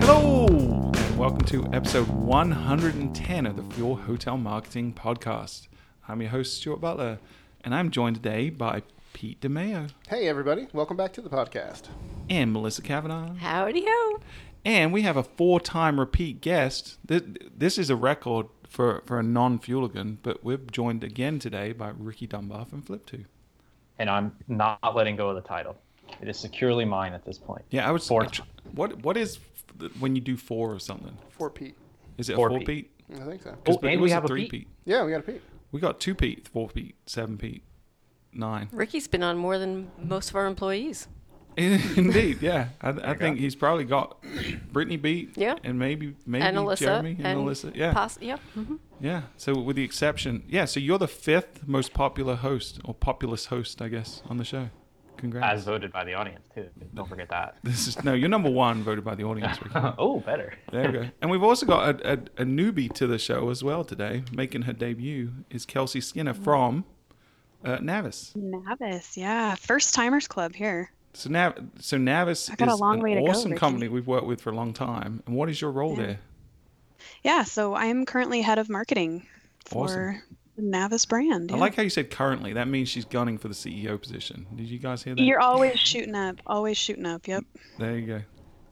Hello, and welcome to episode 110 of the Fuel Hotel Marketing Podcast. I'm your host, Stuart Butler, and I'm joined today by Pete DeMeo Hey, everybody. Welcome back to the podcast. and Melissa Kavanaugh. Howdy ho. And we have a four time repeat guest. This, this is a record for, for a non Fueligan, but we're joined again today by Ricky Dunbar from Flip2. and I'm not letting go of the title. It is securely mine at this point. Yeah, I was. Four. What What is when you do four or something? Four Pete. Is it Four a four Pete. Pete? I think so. Oh, and we have a three Pete. Pete. Yeah, we got a Pete. We got two Pete, four Pete, seven Pete, nine. Ricky's been on more than most of our employees. Indeed, yeah. I, I think go. he's probably got Brittany beat. Yeah. And maybe maybe and Alyssa. Jeremy and, and Alyssa. Yeah. Poss- yep. hmm yeah. So with the exception, yeah. So you're the fifth most popular host or populous host, I guess, on the show. Congrats. As voted by the audience too. Don't forget that. this is no, you're number one voted by the audience. Oh, better. There we go. And we've also got a, a, a newbie to the show as well today, making her debut is Kelsey Skinner from uh, Navis. Navis, yeah, first timers club here. So Nav, so Navis I is an go, awesome Ricky. company we've worked with for a long time. And what is your role Yeah. there? Yeah, so I'm currently head of marketing for Awesome. the Navis brand. I like how you said currently. That means she's gunning for the CEO position. Did you guys hear that? You're always shooting up, always shooting up. Yep. There you go.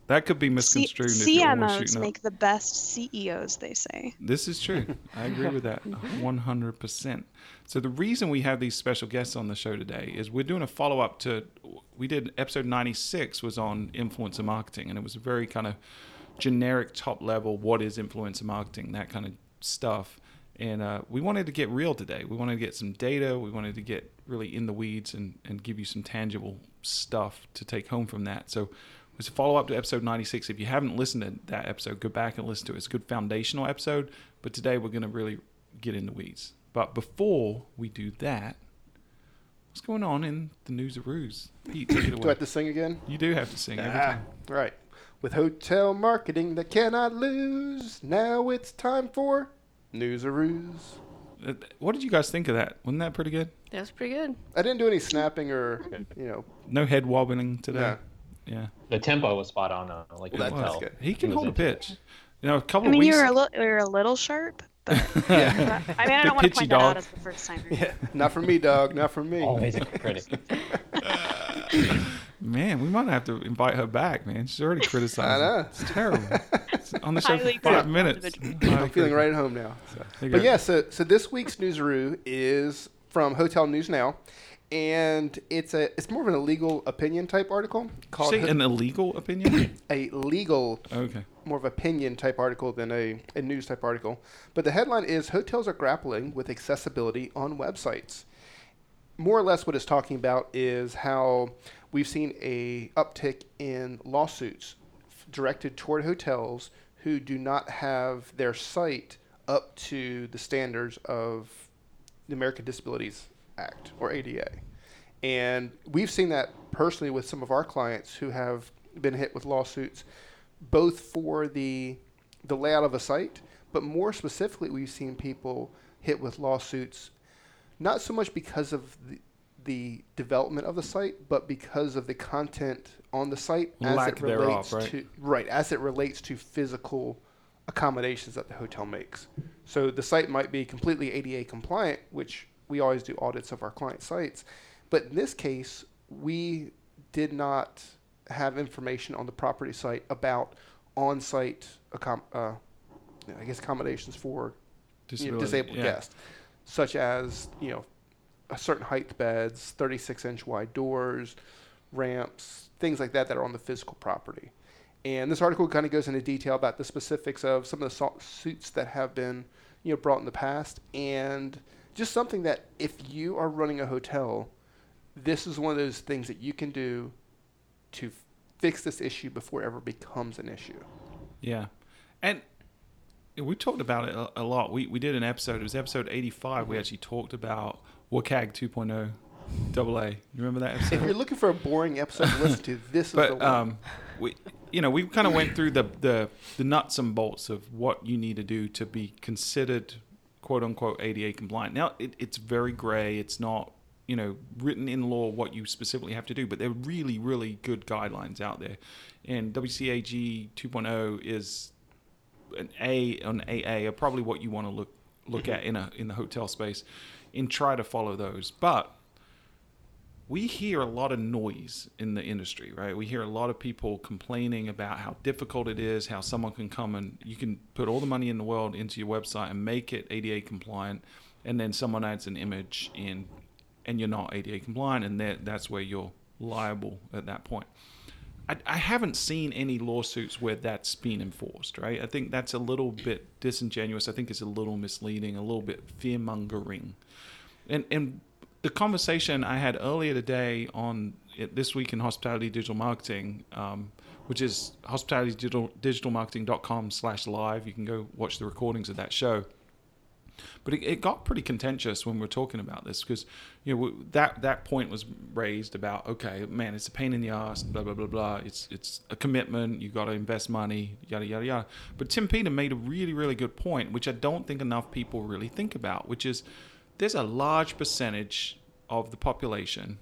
That could be misconstrued always CMOs shooting up. make the best CEOs, they say. This is true. I agree with that 100%. So, the reason we have these special guests on the show today is we're doing a follow up to, we did episode 96 was on influencer marketing, and it was a very kind of generic, top level, what is influencer marketing, that kind of stuff. And uh, we wanted to get real today. We wanted to get some data. We wanted to get really in the weeds and, and give you some tangible stuff to take home from that. So, was a follow up to episode 96. If you haven't listened to that episode, go back and listen to it. It's a good foundational episode. But today we're going to really get in the weeds. But before we do that, what's going on in the news of ruse? Pete, take it Do I have to sing again? You do have to sing every Ah, time. right. With hotel marketing that cannot lose, now it's time for news or ruse. Uh, What did you guys think of that? Wasn't that pretty good? That was pretty good. I didn't do any snapping or, you know, No head wobbling today. no. Yeah. The tempo was spot on though. Like you Well, that's tell. good. He can hold a into it. pitch. You know, a couple I mean, of you weeks. were a little, you were a little sharp. Yeah. But, I mean, I don't want to pitchy, point dog. that out as the first time. yeah. Not for me, dog. Not for me. Always a critic. Man, we might have to invite her back, man. She's already criticized. I know. It's terrible. It's on the show for five minutes. I'm feeling right at home now. So. But yeah, so so this week's newsaroo is from Hotel News Now, and it's a it's more of an illegal opinion type article called say an illegal opinion? a legal okay. more of opinion type article than a, a news type article. But the headline is Hotels are grappling with accessibility on websites. More or less what it's talking about is how we've seen a uptick in lawsuits f- directed toward hotels who do not have their site up to the standards of the American Disabilities Act or ADA. And we've seen that personally with some of our clients who have been hit with lawsuits both for the the layout of a site, but more specifically, we've seen people hit with lawsuits, not so much because of the, the development of the site, but because of the content on the site as Lack it thereof, relates right? to right as it relates to physical accommodations that the hotel makes. So the site might be completely ADA compliant, which we always do audits of our client sites, but in this case, we did not have information on the property site about on-site accom- uh, I guess accommodations for you know, disabled yeah. guests, such as you know a certain height beds, 36 inch wide doors, ramps, things like that that are on the physical property. And this article kind of goes into detail about the specifics of some of the suits that have been you know brought in the past, and just something that if you are running a hotel, this is one of those things that you can do to f- fix this issue before it ever becomes an issue. Yeah, and we talked about it a, a lot. We we did an episode. It was episode 85. Mm-hmm. We actually talked about WCAG 2.0 double A. You remember that episode? If you're looking for a boring episode to listen to, this is the but one. um, we you know we kind of went through the, the the nuts and bolts of what you need to do to be considered quote unquote ADA compliant. Now it, it's very gray. It's not you know, written in law what you specifically have to do, but they're really, really good guidelines out there. And WCAG 2.0 is an A on AA are probably what you want to look look mm-hmm. at in a in the hotel space, and try to follow those. But we hear a lot of noise in the industry, right? We hear a lot of people complaining about how difficult it is, how someone can come and you can put all the money in the world into your website and make it ADA compliant, and then someone adds an image in, and you're not ADA compliant, and that that's where you're liable at that point. I, I haven't seen any lawsuits where that's been enforced, right? I think that's a little bit disingenuous. I think it's a little misleading, a little bit fear mongering. And, and the conversation I had earlier today on this week in hospitality digital marketing, um, which is hospitalitydigitalmarketing.com slash live. You can go watch the recordings of that show. But it, it got pretty contentious when we were talking about this because you know that that point was raised about okay, man, it's a pain in the ass, blah blah blah blah. It's it's a commitment. You got to invest money, yada yada yada. But Tim Peter made a really really good point, which I don't think enough people really think about, which is there's a large percentage of the population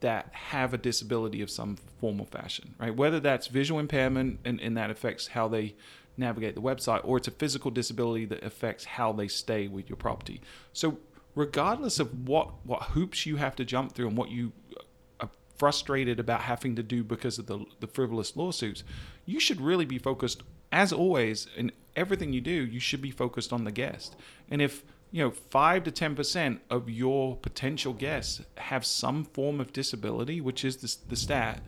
that have a disability of some form or fashion, right? Whether that's visual impairment and, and that affects how they navigate the website, or it's a physical disability that affects how they stay with your property. So, regardless of what, what hoops you have to jump through and what you are frustrated about having to do because of the, the frivolous lawsuits, you should really be focused, as always, in everything you do, you should be focused on the guest. And if you know, five to ten percent of your potential guests have some form of disability, which is the, the stat,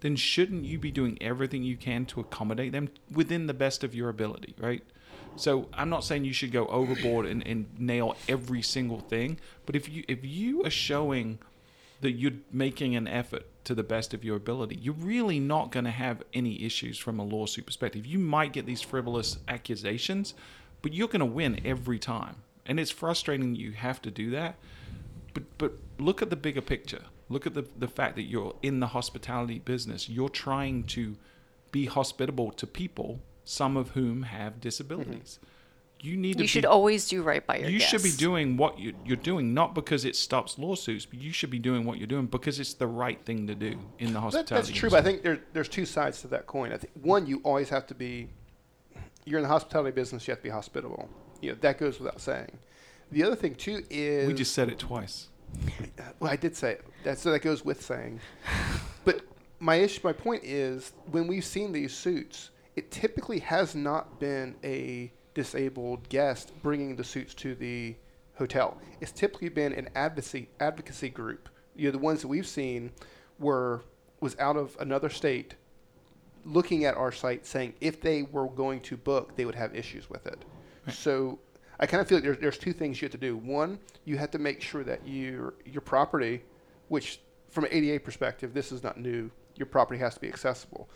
then shouldn't you be doing everything you can to accommodate them within the best of your ability, right? So I'm not saying you should go overboard and, and nail every single thing, but if you if you are showing that you're making an effort to the best of your ability, you're really not going to have any issues from a lawsuit perspective. You might get these frivolous accusations, but you're going to win every time and it's frustrating you have to do that. But but look at the bigger picture. Look at the the fact that you're in the hospitality business. You're trying to be hospitable to people, some of whom have disabilities. Mm-hmm. You need to. You be, should always do right by your. You guests. should be doing what you, you're doing, not because it stops lawsuits, but you should be doing what you're doing because it's the right thing to do in the hospitality. That, that's true, but I think there, there's two sides to that coin. I think one, you always have to be. You're in the hospitality business. You have to be hospitable you know that goes without saying. The other thing too is we just said it twice. Uh, well, I did say it. That so that goes with saying. But my issue, my point is, when we've seen these suits, it typically has not been a disabled guest bringing the suits to the hotel. It's typically been an advocacy advocacy group. You know, the ones that we've seen were was out of another state, looking at our site, saying if they were going to book, they would have issues with it. So I kind of feel like there's, there's two things you have to do. One, you have to make sure that your your property, which from an ADA perspective, this is not new. Your property has to be accessible.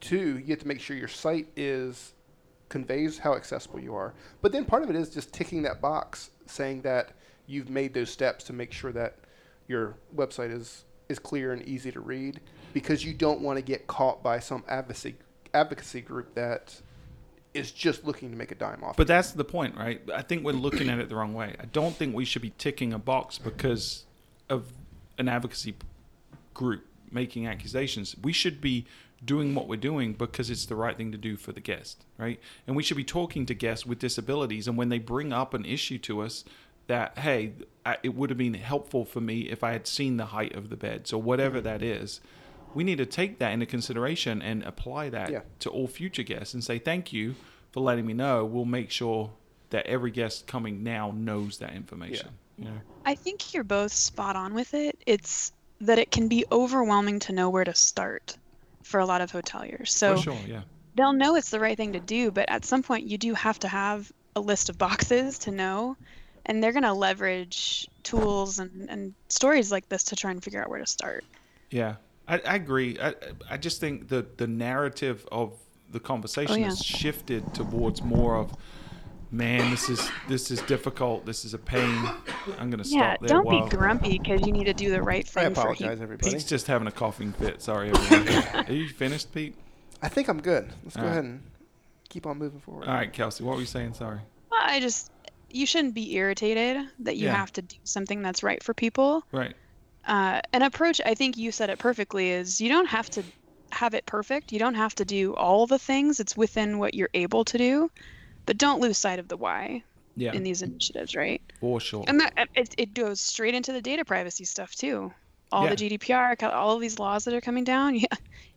Two, you have to make sure your site is conveys how accessible you are. But then part of it is just ticking that box, saying that you've made those steps to make sure that your website is is clear and easy to read, because you don't want to get caught by some advocacy advocacy group that is just looking to make a dime off. But that's the point, right? I think we're looking at it the wrong way. I don't think we should be ticking a box because of an advocacy group making accusations. We should be doing what we're doing because it's the right thing to do for the guest, right? And we should be talking to guests with disabilities and when they bring up an issue to us that hey, it would have been helpful for me if I had seen the height of the beds or whatever that is we need to take that into consideration and apply that yeah. to all future guests and say thank you for letting me know. We'll make sure that every guest coming now knows that information. Yeah. You know? I think you're both spot on with it. It's that it can be overwhelming to know where to start for a lot of hoteliers. So sure, yeah. they'll know it's the right thing to do, but at some point you do have to have a list of boxes to know. And they're going to leverage tools and, and stories like this to try and figure out where to start. Yeah, I, I agree. I, I just think the the narrative of the conversation oh, yeah. has shifted towards more of man this is this is difficult this is a pain i'm gonna stop yeah, there don't while... be grumpy because you need to do the right thing i apologize for everybody pete's just having a coughing fit sorry everyone are you finished pete i think i'm good let's all go right. ahead and keep on moving forward all right kelsey what were you saying sorry well, i just you shouldn't be irritated that you Yeah. have to do something that's right for people. Right. Uh, an approach, I think you said it perfectly, is you don't have to have it perfect. You don't have to do all the things. It's within what you're able to do, but don't lose sight of the why Yeah. in these initiatives, right? For sure. And that it, it goes straight into the data privacy stuff too. All Yeah. the GDPR, all of these laws that are coming down. Yeah,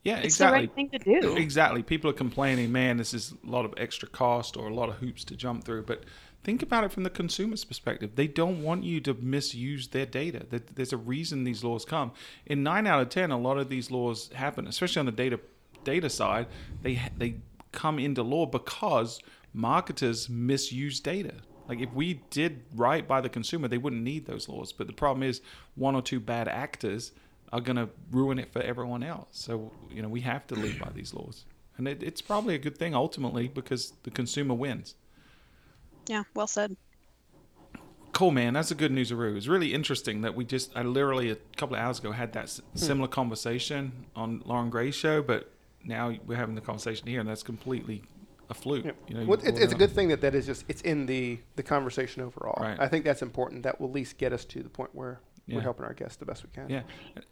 Yeah, exactly. it's exactly. the right thing to do. Exactly. People are complaining, man, this is a lot of extra cost or a lot of hoops to jump through. But think about it from the consumer's perspective. They don't want you to misuse their data. There's a reason these laws come. In nine out of ten, a lot of these laws happen, especially on the data data side. They they come into law because marketers misuse data. Like if we did right by the consumer, they wouldn't need those laws. But the problem is, one or two bad actors are going to ruin it for everyone else. So you know we have to live by these laws, and it, it's probably a good thing ultimately because the consumer wins. Yeah, well said. Cool, man. That's a good news newsaroo. It's really interesting that we just, I literally a couple of hours ago had that s- similar conversation on Loren Gray's show, but now we're having the conversation here, and that's completely a fluke. Yep. You know, well, it's, it's a good thing that that is just it's in the the conversation overall. Right. I think that's important. That will at least get us to the point where Yeah. we're helping our guests the best we can. Yeah,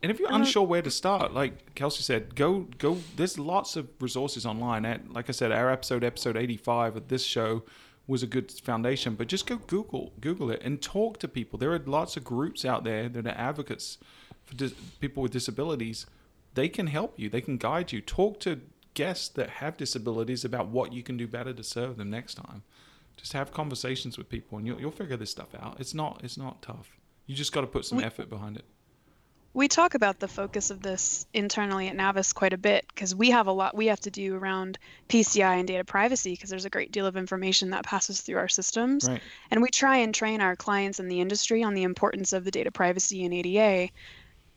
and if you're Uh-huh. unsure where to start, like Kelsey said, go go. There's lots of resources online. At like I said, our episode, episode 85 of this show, was a good foundation. But just go Google Google it and talk to people. There are lots of groups out there that are advocates for dis- people with disabilities. They can help you. They can guide you. Talk to guests that have disabilities about what you can do better to serve them next time. Just have conversations with people, and you'll, you'll figure this stuff out. It's not it's not tough. You just got to put some effort behind it. We talk about the focus of this internally at Navis quite a bit because we have a lot we have to do around PCI and data privacy because there's a great deal of information that passes through our systems. Right. And we try and train our clients in the industry on the importance of the data privacy and ADA.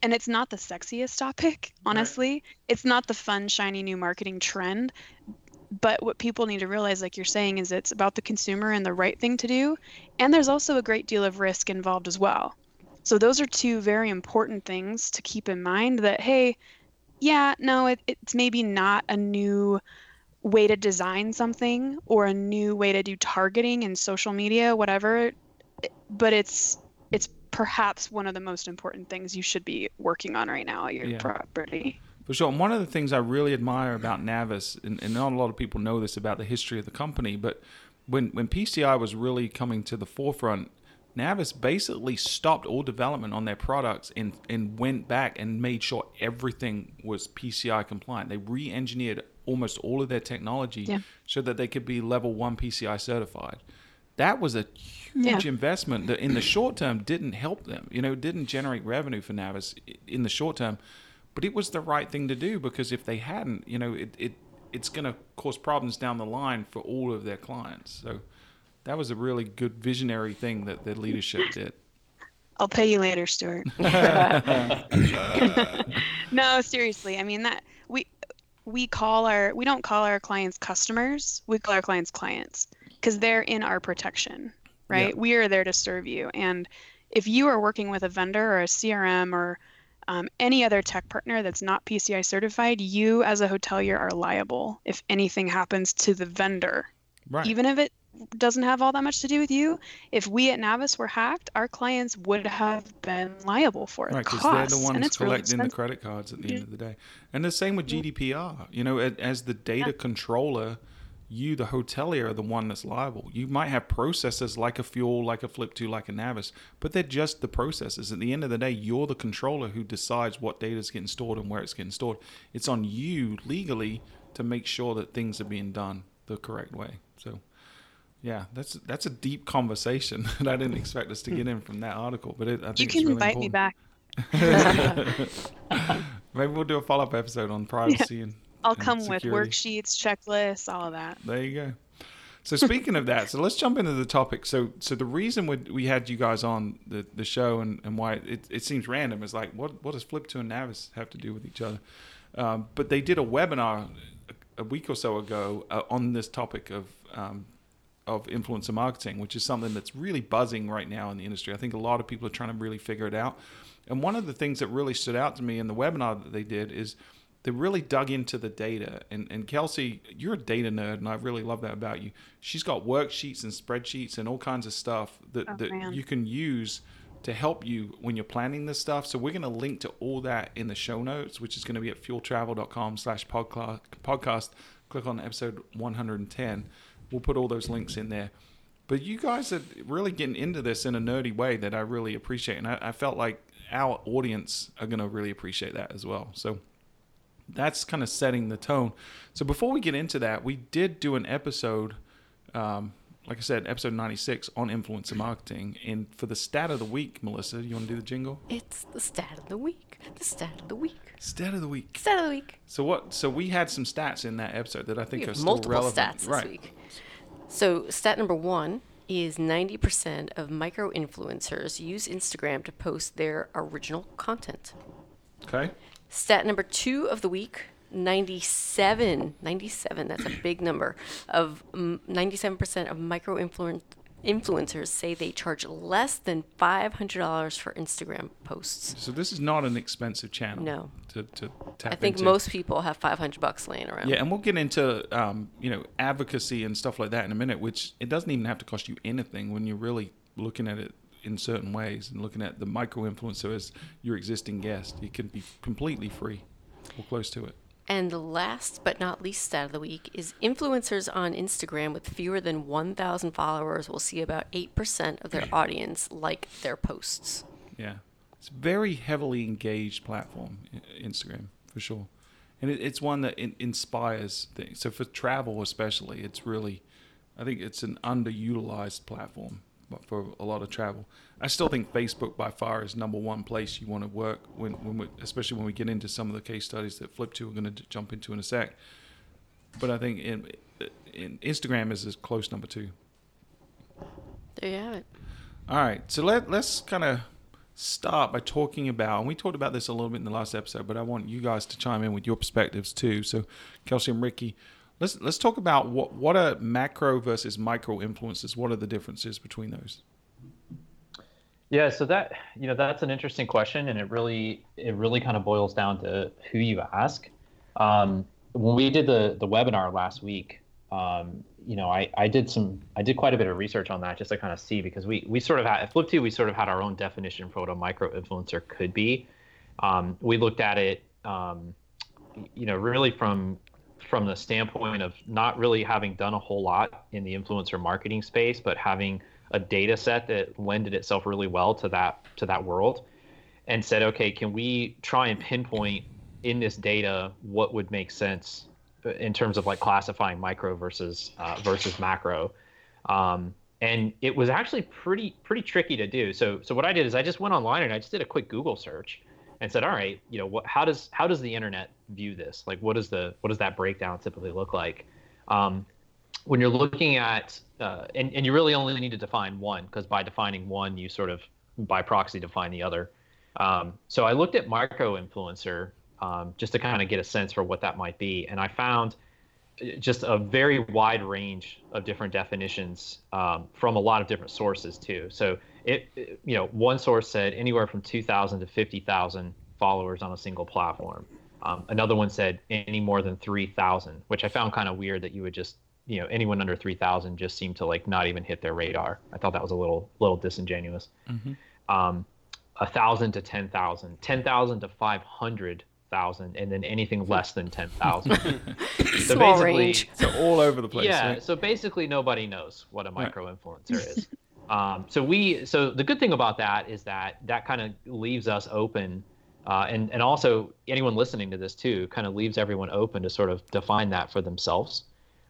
And it's not the sexiest topic, honestly. It's not the fun, shiny new marketing trend. But what people need to realize, like you're saying, is it's about the consumer and the right thing to do. And there's also a great deal of risk involved as well. So those are two very important things to keep in mind that, hey, yeah, no, it, it's maybe not a new way to design something or a new way to do targeting in social media, whatever, but it's it's perhaps one of the most important things you should be working on right now at your Yeah. property. For sure. And one of the things I really admire about Navis, and, and not a lot of people know this about the history of the company, but when, when PCI was really coming to the forefront, Navis basically stopped all development on their products and, and went back and made sure everything was PCI compliant. They re engineered almost all of their technology Yeah. so that they could be level one PCI certified. That was a huge Yeah. investment that in the short term didn't help them. You know, didn't generate revenue for Navis in the short term, but it was the right thing to do because if they hadn't, you know, it, it it's going to cause problems down the line for all of their clients. So that was a really good visionary thing that the leadership did. I'll pay you later, Stuart. no, seriously. I mean that we we call our we don't call our clients customers. We call our clients clients because they're in our protection, right? Yeah. We are there to serve you. And if you are working with a vendor or a CRM or um, any other tech partner that's not PCI certified, you as a hotelier are liable if anything happens to the vendor Right. even if it doesn't have all that much to do with you if we at navis were hacked our clients would have been liable for it Right, because they're the ones it's really collecting the credit cards at the end of the day. And the same with GDPR. You know, as the data controller, you, the hotelier, are the one that's liable. You might have processes like a Fuel, like a Flip2, like a Navis, but they're just the processes. At the end of the day, you're the controller who decides what data is getting stored and where it's getting stored. It's on you legally to make sure that things are being done the correct way. So. Yeah, that's that's a deep conversation that I didn't expect us to get in from that article, but it, I think you can really invite me back Maybe we'll do a follow up episode on privacy and. i'll and come with worksheets checklists all of that There you go. So speaking of that, so let's jump into the topic. So so the reason we, we had you guys on the, the show and, and why it, it seems random is like what what does Flip to and Navis have to do with each other? Um, but they did a webinar a, a week or so ago uh, on this topic of um, of influencer marketing, which is something that's really buzzing right now in the industry. I think a lot of people are trying to really figure it out. And one of the things that really stood out to me in the webinar that they did is they really dug into the data. And and Kelsey, you're a data nerd, and I really love that about you. She's got worksheets and spreadsheets and all kinds of stuff that Oh, that man. you can use to help you when you're planning this stuff. So we're going to link to all that in the show notes, which is going to be at fueltravel.com slash podcast. podcast. Click on episode 110. We'll put all those links in there. But you guys are really getting into this in a nerdy way that I really appreciate. And I, I felt like our audience are going to really appreciate that as well. So that's kind of setting the tone. So before we get into that, we did do an episode, um, like I said, episode 96 on influencer marketing. And for the stat of the week, Melissa, you want to do the jingle? It's the stat of the week. The stat of the week. Stat of the week. Stat of the week. So what? So we had some stats in that episode that I We think are have still multiple relevant. stats this right. week. So, stat number one is 90% of micro influencers use Instagram to post their original content. Okay. Stat number two of the week 97, 97, that's a big number, of mm, 97% of micro influen- influencers say they charge less than $500 for Instagram posts. So this is not an expensive channel. No. To, to tap I think into. most people have 500 bucks laying around. Yeah, and we'll get into um, you know advocacy and stuff like that in a minute. Which it doesn't even have to cost you anything when you're really looking at it in certain ways and looking at the micro influencer as your existing guest. It can be completely free or close to it. And the last but not least stat of the week is influencers on Instagram with fewer than 1,000 followers will see about 8% of their audience like their posts. Yeah, it's a very heavily engaged platform, Instagram for sure, and it, it's one that in, inspires things. So for travel especially, it's really, I think it's an underutilized platform for a lot of travel. I still think Facebook by far is number one place you want to work when, when we, especially when we get into some of the case studies that Flip Two we're going to jump into in a sec. But I think in, in Instagram is a close number two. There you have it. All right, so let let's kind of start by talking about, and we talked about this a little bit in the last episode, but I want you guys to chime in with your perspectives too. So, Kelsey and Ricky, let's let's talk about what what are macro versus micro influences. What are the differences between those? Yeah, so that you know that's an interesting question, and it really it really kind of boils down to who you ask. Um, when we did the the webinar last week, um, you know, I, I did some I did quite a bit of research on that just to kind of see because we we sort of had at Flip Two we sort of had our own definition for what a micro influencer could be. Um, we looked at it, um, you know, really from from the standpoint of not really having done a whole lot in the influencer marketing space, but having a data set that lended itself really well to that to that world and said okay can we try and pinpoint in this data what would make sense in terms of like classifying micro versus uh, versus macro? Um, and it was actually pretty pretty tricky to do. So so what i did is i just went online and i just did a quick google search and said all right you know what how does how does the internet view this? Like what does the what does that breakdown typically look like? Um, when you're looking at uh, and, and you really only need to define one because by defining one you sort of by proxy define the other. Um, so i looked at micro influencer um, just to kind of get a sense for what that might be and i found uh, just a very wide range of different definitions um, from a lot of different sources too. So it, it- you know one source said anywhere from 2000 to 50000 followers on a single platform um, another one said any more than 3000 which i found kind of weird that you would just you know anyone under 3000 just seemed to like not even hit their radar i thought that was a little little disingenuous um, a thousand to 10,000, 10,000 to 500,000, and then anything less than 10,000. so Small basically, range. So all over the place. yeah. right? So basically, nobody knows what a micro influencer is. Um, so we, so the good thing about that is that that kind of leaves us open, uh, and and also anyone listening to this too kind of leaves everyone open to sort of define that for themselves,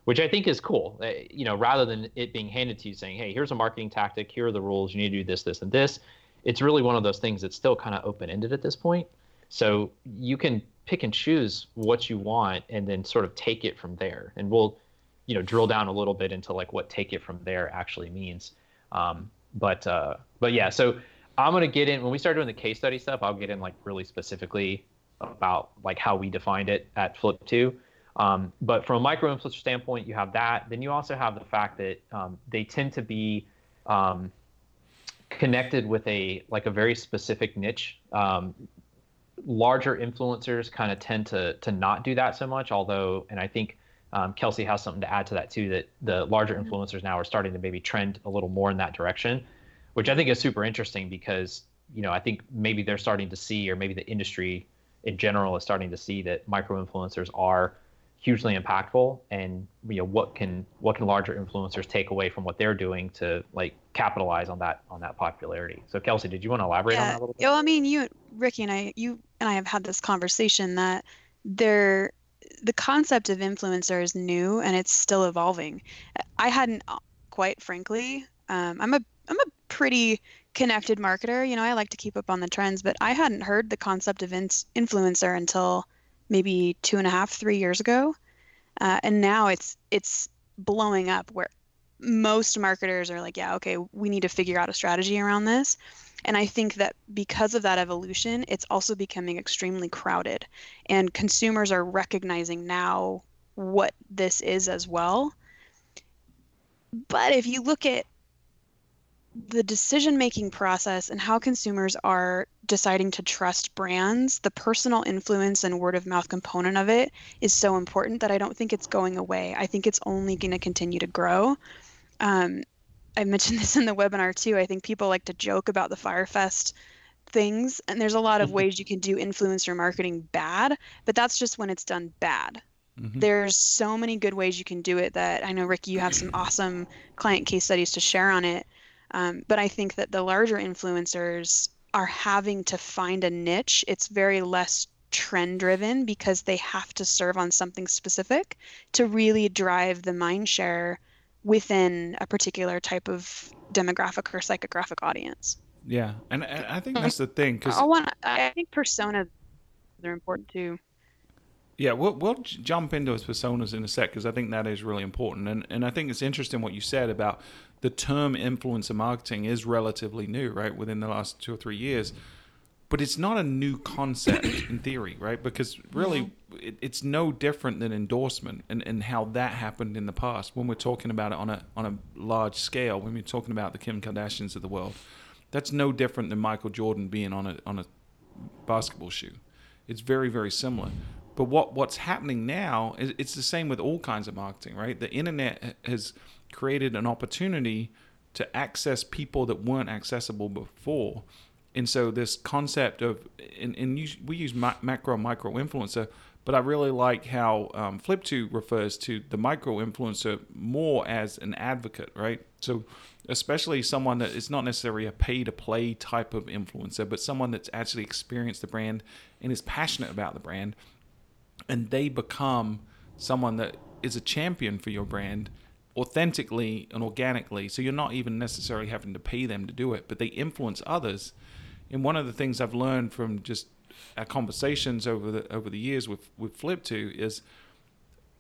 which I think is cool. Uh, you know, rather than it being handed to you saying, "Hey, here's a marketing tactic. Here are the rules. You need to do this, this, and this." It's really one of those things that's still kind of open ended at this point. So you can pick and choose what you want, and then sort of take it from there. And we'll you know drill down a little bit into like what take it from there actually means um, but uh, but yeah so i'm going to get in when we start doing the case study stuff i'll get in like really specifically about like how we defined it at flip 2 um, but from a micro influencer standpoint you have that then you also have the fact that um, they tend to be um, connected with a like a very specific niche um, larger influencers kind of tend to to not do that so much. Although, and I think um, Kelsey has something to add to that too. That the larger mm-hmm. influencers now are starting to maybe trend a little more in that direction, which I think is super interesting because you know I think maybe they're starting to see, or maybe the industry in general is starting to see that micro influencers are hugely impactful and you know what can what can larger influencers take away from what they're doing to like capitalize on that on that popularity? So kelsey did you want to elaborate yeah. on that a little bit? Well i mean you ricky and i you and i have had this conversation that there the concept of influencer is new and it's still evolving. I hadn't uh, quite frankly um, i'm a i'm a pretty connected marketer you know i like to keep up on the trends but i hadn't heard the concept of in- influencer until maybe two and a half, three years ago, uh, and now it's it's blowing up where most marketers are like, yeah, okay, we need to figure out a strategy around this. And I think that because of that evolution, it's also becoming extremely crowded, and consumers are recognizing now what this is as well. But if you look at the decision making process and how consumers are deciding to trust brands, the personal influence and word of mouth component of it is so important that I don't think it's going away. I think it's only going to continue to grow. Um, I mentioned this in the webinar too. I think people like to joke about the Fyre Fest things, and there's a lot of mm-hmm. ways you can do influencer marketing bad, but that's just when it's done bad. Mm-hmm. There's so many good ways you can do it that I know, Ricky, you have some awesome client case studies to share on it. Um, but I think that the larger influencers are having to find a niche. It's very less trend driven because they have to serve on something specific to really drive the mind share within a particular type of demographic or psychographic audience. Yeah, and, and I think that's the thing because I want. I think personas are important too. Yeah, we'll we'll jump into his personas in a sec because I think that is really important, and and I think it's interesting what you said about the term influencer marketing is relatively new, right? Within the last two or three years, but it's not a new concept in theory, right? Because really, it, it's no different than endorsement and, and how that happened in the past. When we're talking about it on a on a large scale, when we're talking about the Kim Kardashians of the world, that's no different than Michael Jordan being on a on a basketball shoe. It's very very similar. But what what's happening now is it's the same with all kinds of marketing, right? The internet has created an opportunity to access people that weren't accessible before. And so this concept of and, and we use macro micro influencer, but I really like how um, Flip2 refers to the micro influencer more as an advocate, right? So especially someone that is not necessarily a pay to play type of influencer, but someone that's actually experienced the brand and is passionate about the brand and they become someone that is a champion for your brand authentically and organically. So you're not even necessarily having to pay them to do it, but they influence others. And one of the things I've learned from just our conversations over the over the years with with Flip2 is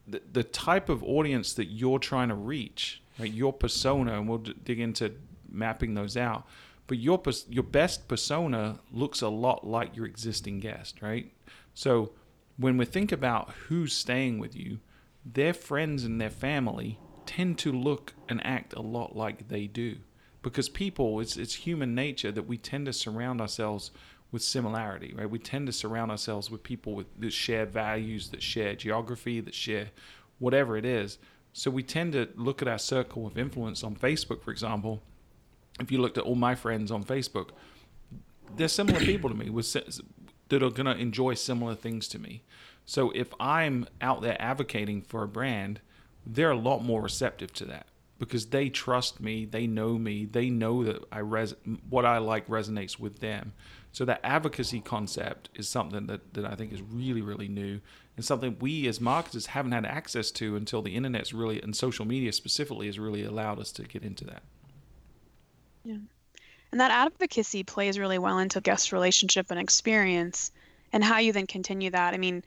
the, the type of audience that you're trying to reach, right? Your persona, and we'll d- dig into mapping those out. But your your best persona looks a lot like your existing guest, right? So when we think about who's staying with you, their friends and their family tend to look and act a lot like they do. Because people, it's, it's human nature that we tend to surround ourselves with similarity, right? We tend to surround ourselves with people with that share values, that share geography, that share whatever it is. So we tend to look at our circle of influence on Facebook, for example. If you looked at all my friends on Facebook, they're similar people to me that are going to enjoy similar things to me. So if I'm out there advocating for a brand, they're a lot more receptive to that because they trust me, they know me, they know that I res- what I like resonates with them. So that advocacy concept is something that, that I think is really, really new and something we as marketers haven't had access to until the internet's really and social media specifically has really allowed us to get into that. Yeah. And that advocacy plays really well into guest relationship and experience and how you then continue that. I mean,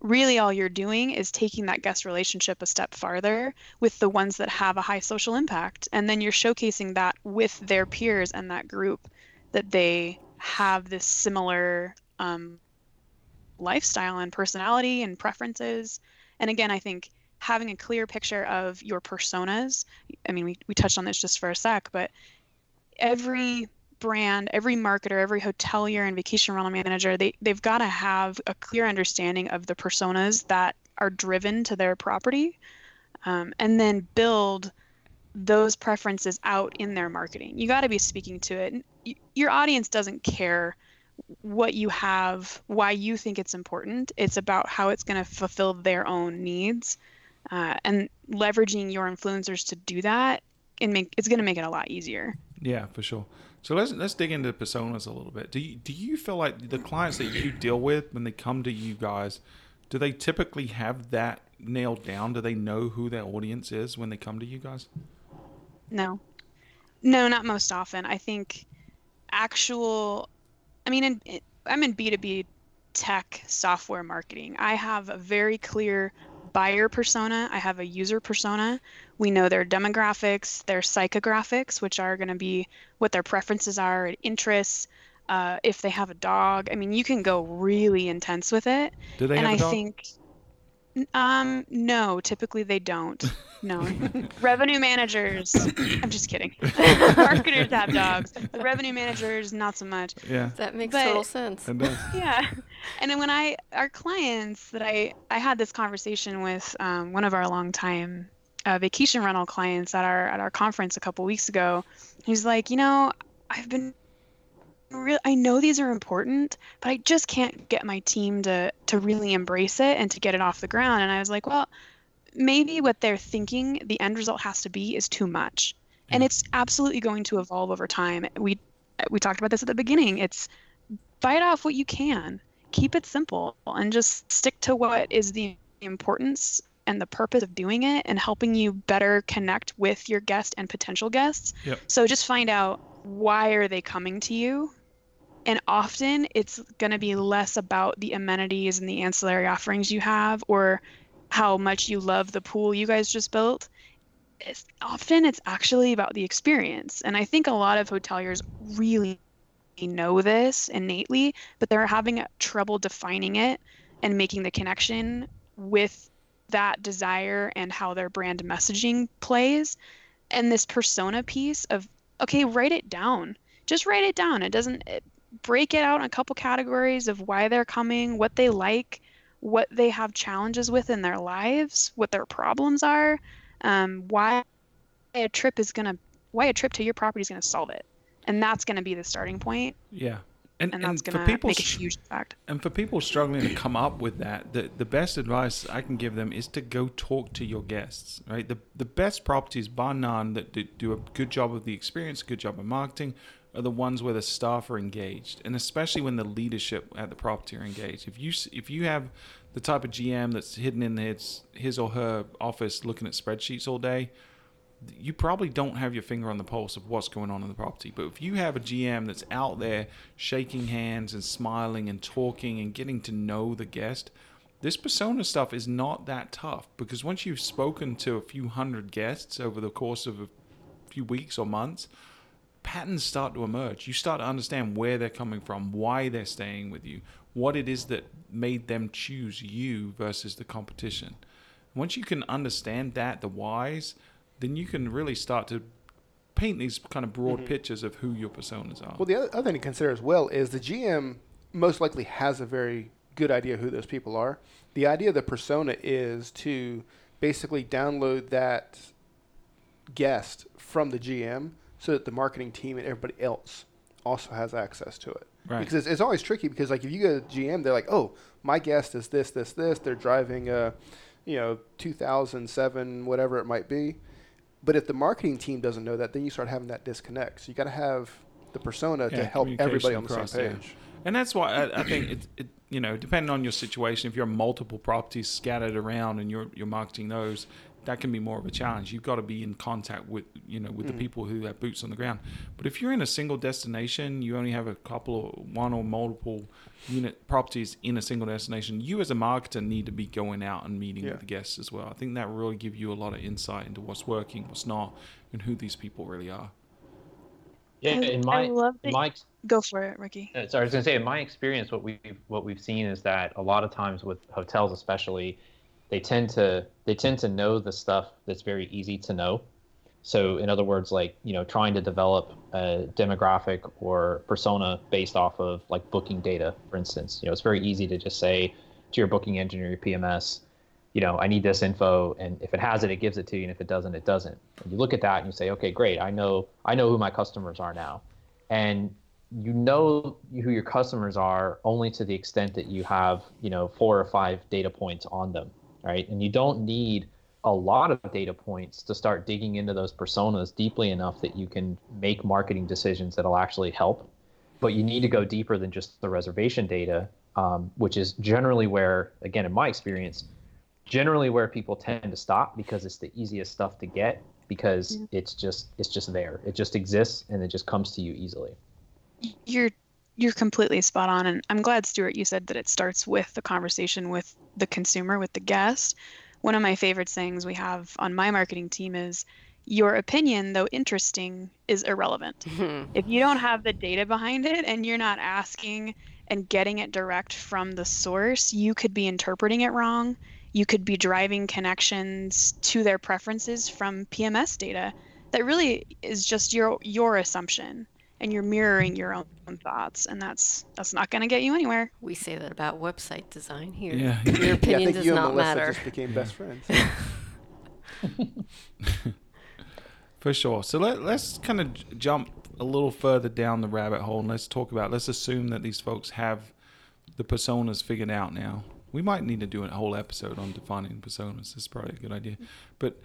really all you're doing is taking that guest relationship a step farther with the ones that have a high social impact. And then you're showcasing that with their peers and that group that they have this similar um, lifestyle and personality and preferences. And again, I think having a clear picture of your personas, I mean, we, we touched on this just for a sec, but every brand, every marketer, every hotelier and vacation rental manager, they they've got to have a clear understanding of the personas that are driven to their property, um, and then build those preferences out in their marketing. You got to be speaking to it. Your audience doesn't care what you have, why you think it's important. It's about how it's going to fulfill their own needs, uh, and leveraging your influencers to do that. And make it's going to make it a lot easier. Yeah, for sure. So let's let's dig into personas a little bit. Do you do you feel like the clients that you deal with when they come to you guys, do they typically have that nailed down? Do they know who their audience is when they come to you guys? No. No, not most often. I think actual I mean in, I'm in B2B tech software marketing. I have a very clear buyer persona, I have a user persona. We know their demographics, their psychographics, which are going to be what their preferences are, interests, uh, if they have a dog. I mean, you can go really intense with it. Do they and have I a dog? think um no, typically they don't. No. revenue managers, I'm just kidding. Marketers have dogs. The revenue managers not so much. yeah, That makes But- total sense. it does. yeah and then when i our clients that i i had this conversation with um, one of our longtime uh, vacation rental clients at our at our conference a couple weeks ago he's like you know i've been real i know these are important but i just can't get my team to to really embrace it and to get it off the ground. And i was like well maybe what they're thinking the end result has to be is too much. And it's absolutely going to evolve over time. We we talked about this at the beginning. It's bite off what you can. Keep it simple and just stick to what is the importance and the purpose of doing it and helping you better connect with your guest and potential guests. Yep. so just find out why are they coming to you and often it's going to be less about the amenities and the ancillary offerings you have or how much you love the pool you guys just built. It's, often it's actually about the experience. And i think a lot of hoteliers really know this innately but they're having trouble defining it and making the connection with that desire and how their brand messaging plays. And this persona piece of okay write it down. Just write it down. It doesn't it, break it out in a couple categories of why they're coming what they like what they have challenges with in their lives what their problems are um, why a trip is going to why a trip to your property is going to solve it. And that's going to be the starting point. Yeah, and, and and, that's for going to people make a huge impact. and for people struggling to come up with that, the the best advice I can give them is to go talk to your guests. Right, the the best properties, bar none, that do, do a good job of the experience, a good job of marketing, are the ones where the staff are engaged, and especially when the leadership at the property are engaged. If you if you have the type of GM that's hidden in his his or her office looking at spreadsheets all day, you probably don't have your finger on the pulse of what's going on in the property. But if you have a GM that's out there shaking hands and smiling and talking and getting to know the guest, this persona stuff is not that tough because once you've spoken to a few hundred guests over the course of a few weeks or months, patterns start to emerge. You start to understand where they're coming from, why they're staying with you, what it is that made them choose you versus the competition. Once you can understand that, the whys, then you can really start to paint these kind of broad mm-hmm. pictures of who your personas are. Well, the other, other thing to consider as well is the GM most likely has a very good idea who those people are. The idea of the persona is to basically download that guest from the GM so that the marketing team and everybody else also has access to it. Right. Because it's, it's always tricky because like if you go to GM, they're like, oh, my guest is this, this, this. They're driving a, you know, 2007, whatever it might be. But if the marketing team doesn't know that, then you start having that disconnect. So you got to have the persona to help everybody on the across, same yeah. page. And that's why I, I think it, it, you know, depending on your situation, if you're multiple properties scattered around and you're you're marketing those, that can be more of a challenge. You've got to be in contact with you know with the mm. people who have boots on the ground. But if you're in a single destination, you only have a couple or one or multiple unit properties in a single destination. You as a marketer need to be going out and meeting Yeah. with the guests as well. I think that really give you a lot of insight into what's working, what's not, and who these people really are. Yeah, I- in I my love in my go for it ricky So I was going to say, in my experience, what we've what we've seen is that a lot of times with hotels, especially, they tend to they tend to know the stuff that's very easy to know, So in other words, like you know, trying to develop a demographic or persona based off of like booking data, for instance. You know, it's very easy to just say to your booking engine or your PMS, you know, I need this info, and if it has it, it gives it to you, and if it doesn't, it doesn't. And you look at that and you say, okay, great, I know I know who my customers are now, and you know who your customers are only to the extent that you have you know four or five data points on them, right? And you don't need a lot of data points to start digging into those personas deeply enough that you can make marketing decisions that'll actually help. But you need to go deeper than just the reservation data, um, which is generally where, again, in my experience, generally where people tend to stop because it's the easiest stuff to get because yeah. it's just it's just there. It just exists and it just comes to you easily. You're you're completely spot on and I'm glad Stuart you said that it starts with the conversation with the consumer with the guest one of my favorite sayings we have on my marketing team is your opinion, though interesting, is irrelevant. Mm-hmm. If you don't have the data behind it and you're not asking and getting it direct from the source, you could be interpreting it wrong. You could be driving connections to their preferences from PMS data that really is just your your assumption and you're mirroring your own thoughts and that's that's not going to get you anywhere. We say that about website design here. Yeah your opinion yeah, does you not and Melissa matter. just became best friends. For sure. So let, let's kind of j- jump a little further down the rabbit hole and let's talk about let's assume that these folks have the personas figured out now. We might need to do a whole episode on defining personas. This is probably a good idea. But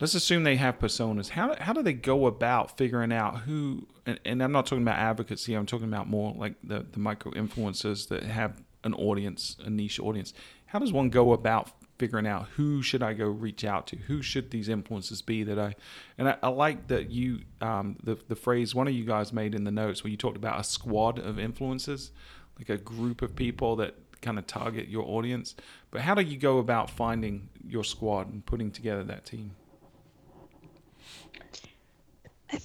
let's assume they have personas. How, how do they go about figuring out who, and, and, I'm not talking about advocacy, I'm talking about more like the, the micro influencers that have an audience, a niche audience. How does one go about figuring out who should I go reach out to? Who should these influencers be that I, and I, I like that you, um, the, the phrase one of you guys made in the notes where you talked about a squad of influencers, like a group of people that kind of target your audience. But how do you go about finding your squad and putting together that team?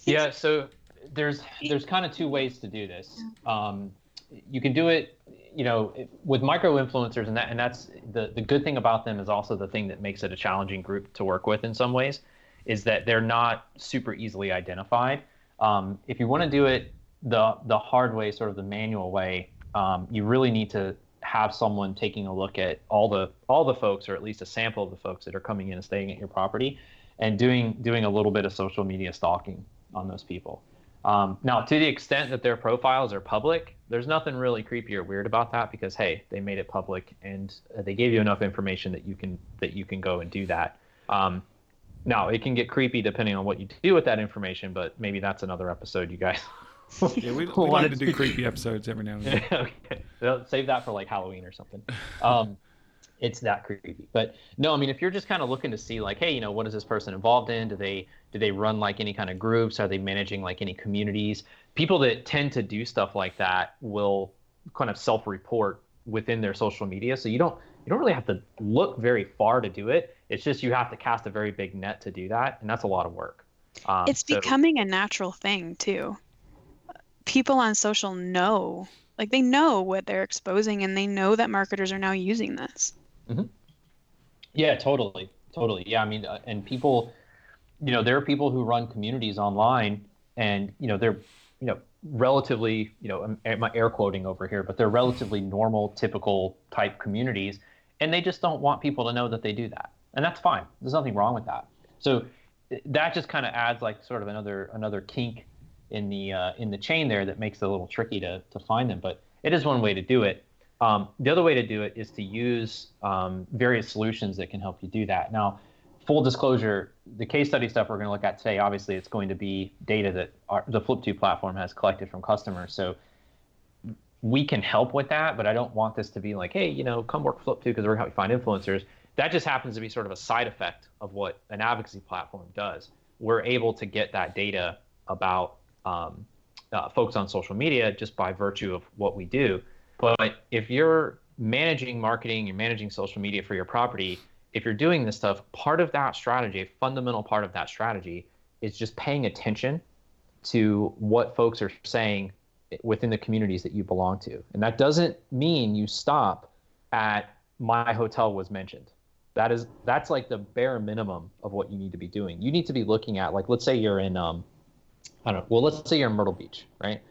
Yeah, so there's there's kind of two ways to do this. Um, you can do it, you know, with micro influencers, and that and that's the the good thing about them is also the thing that makes it a challenging group to work with in some ways, is that they're not super easily identified. Um, if you want to do it the the hard way, sort of the manual way, um, you really need to have someone taking a look at all the all the folks, or at least a sample of the folks that are coming in and staying at your property, and doing doing a little bit of social media stalking on those people. Um, now, to the extent that their profiles are public, there's nothing really creepy or weird about that because hey, they made it public and uh, they gave you enough information that you can that you can go and do that. Um, now, it can get creepy depending on what you do with that information, but maybe that's another episode, you guys. yeah, we, we like to do creepy episodes every now and then. okay. Save that for like Halloween or something. Um, it's that creepy. But no, I mean, if you're just kind of looking to see like, hey, you know, what is this person involved in? Do they do they run like any kind of groups? Are they managing like any communities? People that tend to do stuff like that will kind of self-report within their social media. So you don't you don't really have to look very far to do it. It's just you have to cast a very big net to do that, and that's a lot of work. Um, it's so, becoming a natural thing too. People on social know, like they know what they're exposing, and they know that marketers are now using this. Mm-hmm. Yeah, totally, totally. Yeah, I mean, uh, and people, you know, there are people who run communities online, and you know, they're, you know, relatively, you know, I'm, I'm air quoting over here, but they're relatively normal, typical type communities, and they just don't want people to know that they do that, and that's fine. There's nothing wrong with that. So that just kind of adds like sort of another another kink in the uh, in the chain there that makes it a little tricky to to find them, but it is one way to do it. Um, the other way to do it is to use um, various solutions that can help you do that. Now, full disclosure, the case study stuff we're going to look at today, obviously, it's going to be data that our, the Flip2 platform has collected from customers. So we can help with that, but I don't want this to be like, hey, you know, come work Flip2 because we're going to help you find influencers. That just happens to be sort of a side effect of what an advocacy platform does. We're able to get that data about um, uh, folks on social media just by virtue of what we do. But if you're managing marketing, you're managing social media for your property, if you're doing this stuff, part of that strategy, a fundamental part of that strategy is just paying attention to what folks are saying within the communities that you belong to. And that doesn't mean you stop at my hotel was mentioned. That is that's like the bare minimum of what you need to be doing. You need to be looking at like let's say you're in um I don't know. Well, let's say you're in Myrtle Beach, right?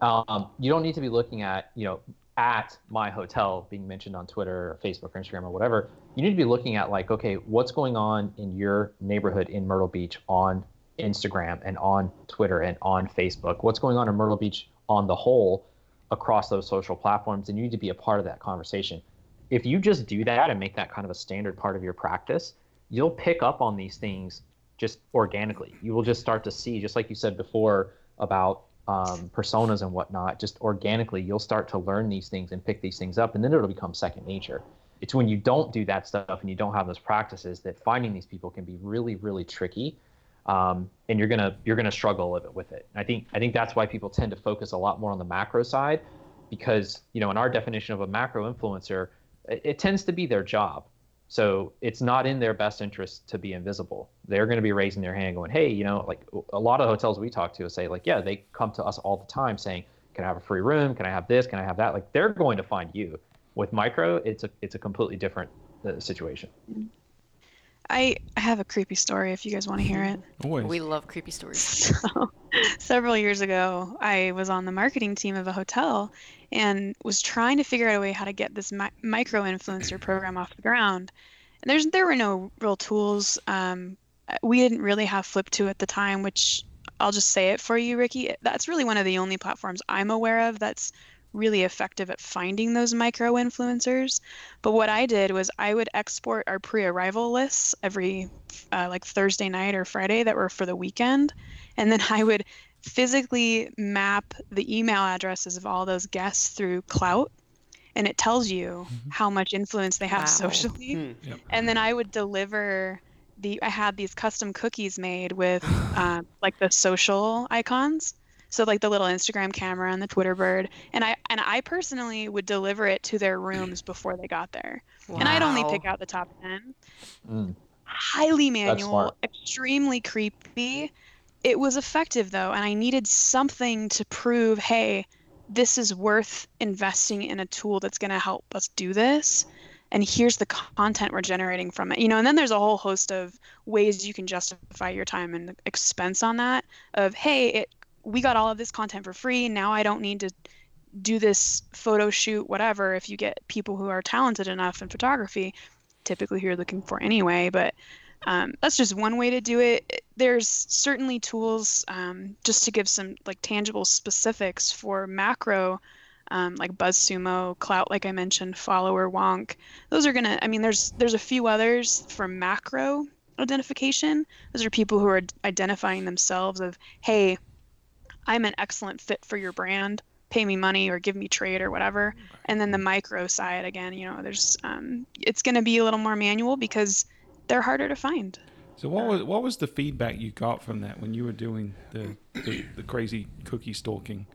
Um, you don't need to be looking at you know at my hotel being mentioned on Twitter or Facebook or Instagram or whatever. You need to be looking at like okay, what's going on in your neighborhood in Myrtle Beach on Instagram and on Twitter and on Facebook. What's going on in Myrtle Beach on the whole across those social platforms, and you need to be a part of that conversation if you just do that and make that kind of a standard part of your practice, you'll pick up on these things just organically. You will just start to see, just like you said before about um, personas and whatnot, just organically, you'll start to learn these things and pick these things up, and then it'll become second nature. It's when you don't do that stuff and you don't have those practices that finding these people can be really, really tricky, um, and you're gonna you're gonna struggle a little bit with it. I think I think that's why people tend to focus a lot more on the macro side, because you know in our definition of a macro influencer, it, it tends to be their job. So it's not in their best interest to be invisible. They're going to be raising their hand, going, "Hey, you know, like a lot of hotels we talk to say, like, yeah, they come to us all the time saying, "Can I have a free room? Can I have this? Can I have that?" Like they're going to find you. With micro, it's a it's a completely different uh, situation. I have a creepy story if you guys want to hear it. Always. We love creepy stories. So, several years ago, I was on the marketing team of a hotel and was trying to figure out a way how to get this mi- micro influencer program off the ground. And there's there were no real tools. Um, we didn't really have Flip2 at the time, which I'll just say it for you, Ricky. That's really one of the only platforms I'm aware of that's really effective at finding those micro influencers. But what I did was I would export our pre-arrival lists every uh, like Thursday night or Friday that were for the weekend, and then I would physically map the email addresses of all those guests through Klout. And it tells you Mhm. how much influence they have Wow. socially. Hmm. Yep. And then I would deliver the. I had these custom cookies made with um, like the social icons, so like the little Instagram camera and the Twitter bird. And I and I personally would deliver it to their rooms before they got there. And I'd only pick out the top ten Mm. highly manual, extremely creepy. It was effective though, and I needed something to prove, hey, this is worth investing in a tool that's going to help us do this. And here's the content we're generating from it. You know, and then there's a whole host of ways you can justify your time and expense on that of, hey, it we got all of this content for free. Now I don't need to do this photo shoot, whatever, if you get people who are talented enough in photography, typically who you're looking for anyway. But um, that's just one way to do it. There's certainly tools um, just to give some like tangible specifics for macro, um, like BuzzSumo, Klout, like I mentioned, Follower, Wonk. Those are gonna. I mean, there's there's a few others for macro identification. Those are people who are identifying themselves of, hey, I'm an excellent fit for your brand. Pay me money or give me trade or whatever. And then the micro side again, you know, there's um, it's going to be a little more manual because they're harder to find. So what was what was the feedback you got from that when you were doing the the, the crazy cookie stalking?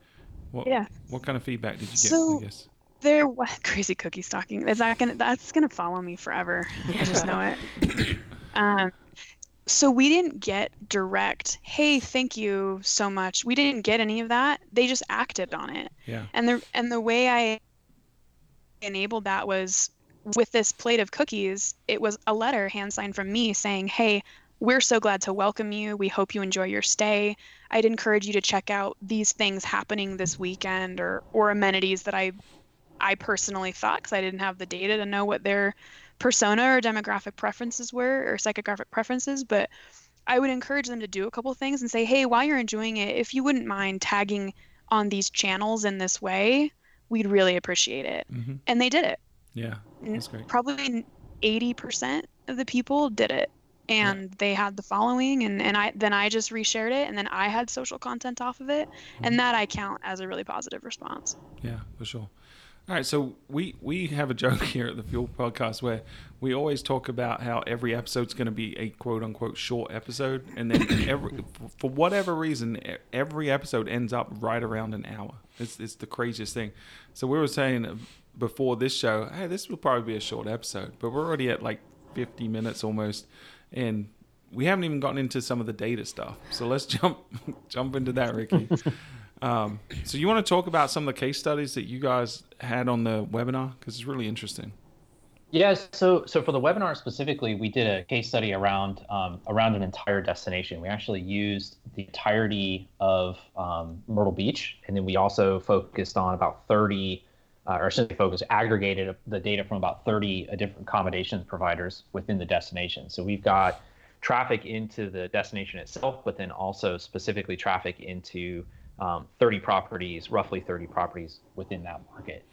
What, Yeah. What kind of feedback did you get? So- I guess. There, what crazy cookie stalking? Is that gonna? That's gonna follow me forever. I just know it. Um, so we didn't get direct. Hey, thank you so much. We didn't get any of that. They just acted on it. Yeah. And the and the way I enabled that was with this plate of cookies. It was a letter hand signed from me saying, "Hey, we're so glad to welcome you. We hope you enjoy your stay. I'd encourage you to check out these things happening this weekend or or amenities that I I personally thought because I didn't have the data to know what their persona or demographic preferences were or psychographic preferences, but I would encourage them to do a couple things and say, hey, while you're enjoying it, if you wouldn't mind tagging on these channels in this way, we'd really appreciate it. hmm And they did it. Yeah. That's great. Probably 80% of the people did it. And they had the following and, and I then I just reshared it and then I had social content off of it. Mm-hmm. And that I count as a really positive response. Yeah, for sure. All right, so we we have a joke here at the Fuel Podcast where we always talk about how every episode's going to be a quote unquote short episode, and then every for whatever reason, every episode ends up right around an hour. It's it's the craziest thing. So we were saying uh, before this show, hey, this will probably be a short episode, but we're already at like fifty minutes almost, and we haven't even gotten into some of the data stuff. So let's jump jump into that, Ricky. Um, so you want to talk about some of the case studies that you guys had on the webinar because it's really interesting. Yes. So, so for the webinar specifically, we did a case study around um, around an entire destination. We actually used the entirety of um, Myrtle Beach, and then we also focused on about 30, uh, or simply focused, aggregated the data from about 30 uh, different accommodations providers within the destination. So we've got traffic into the destination itself, but then also specifically traffic into um, 30 properties, roughly 30 properties within that market.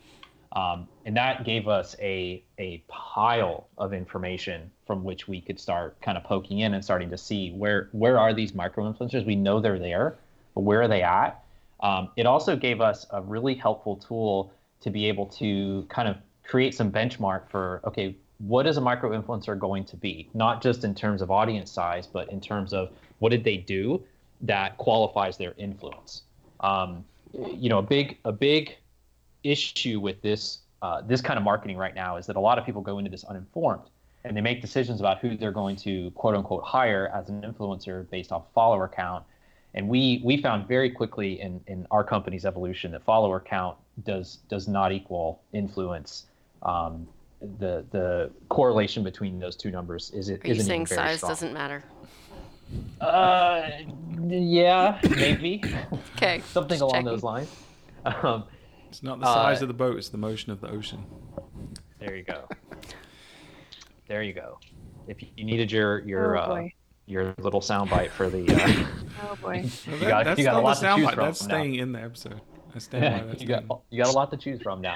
Um, and that gave us a, a pile of information from which we could start kind of poking in and starting to see where, where are these micro influencers? We know they're there, but where are they at? Um, it also gave us a really helpful tool to be able to kind of create some benchmark for, okay, what is a micro influencer going to be? Not just in terms of audience size, but in terms of what did they do that qualifies their influence. Um, you know, a big, a big issue with this uh, this kind of marketing right now is that a lot of people go into this uninformed and they make decisions about who they're going to quote unquote hire as an influencer based off follower count. And we we found very quickly in, in our company's evolution that follower count does does not equal influence. Um, the the correlation between those two numbers is it Are you saying size strong. doesn't matter? Uh, yeah, maybe Okay. something just along checking. those lines. Um, It's not the size Uh, of the boat; it's the motion of the ocean. There you go. there you go. If you needed your your oh uh, your little soundbite for the, uh, Oh boy. You got- that's you got a lot to choose soundbite. from That's now. staying in the episode. I stand by that. you got statement. you got a lot to choose from now.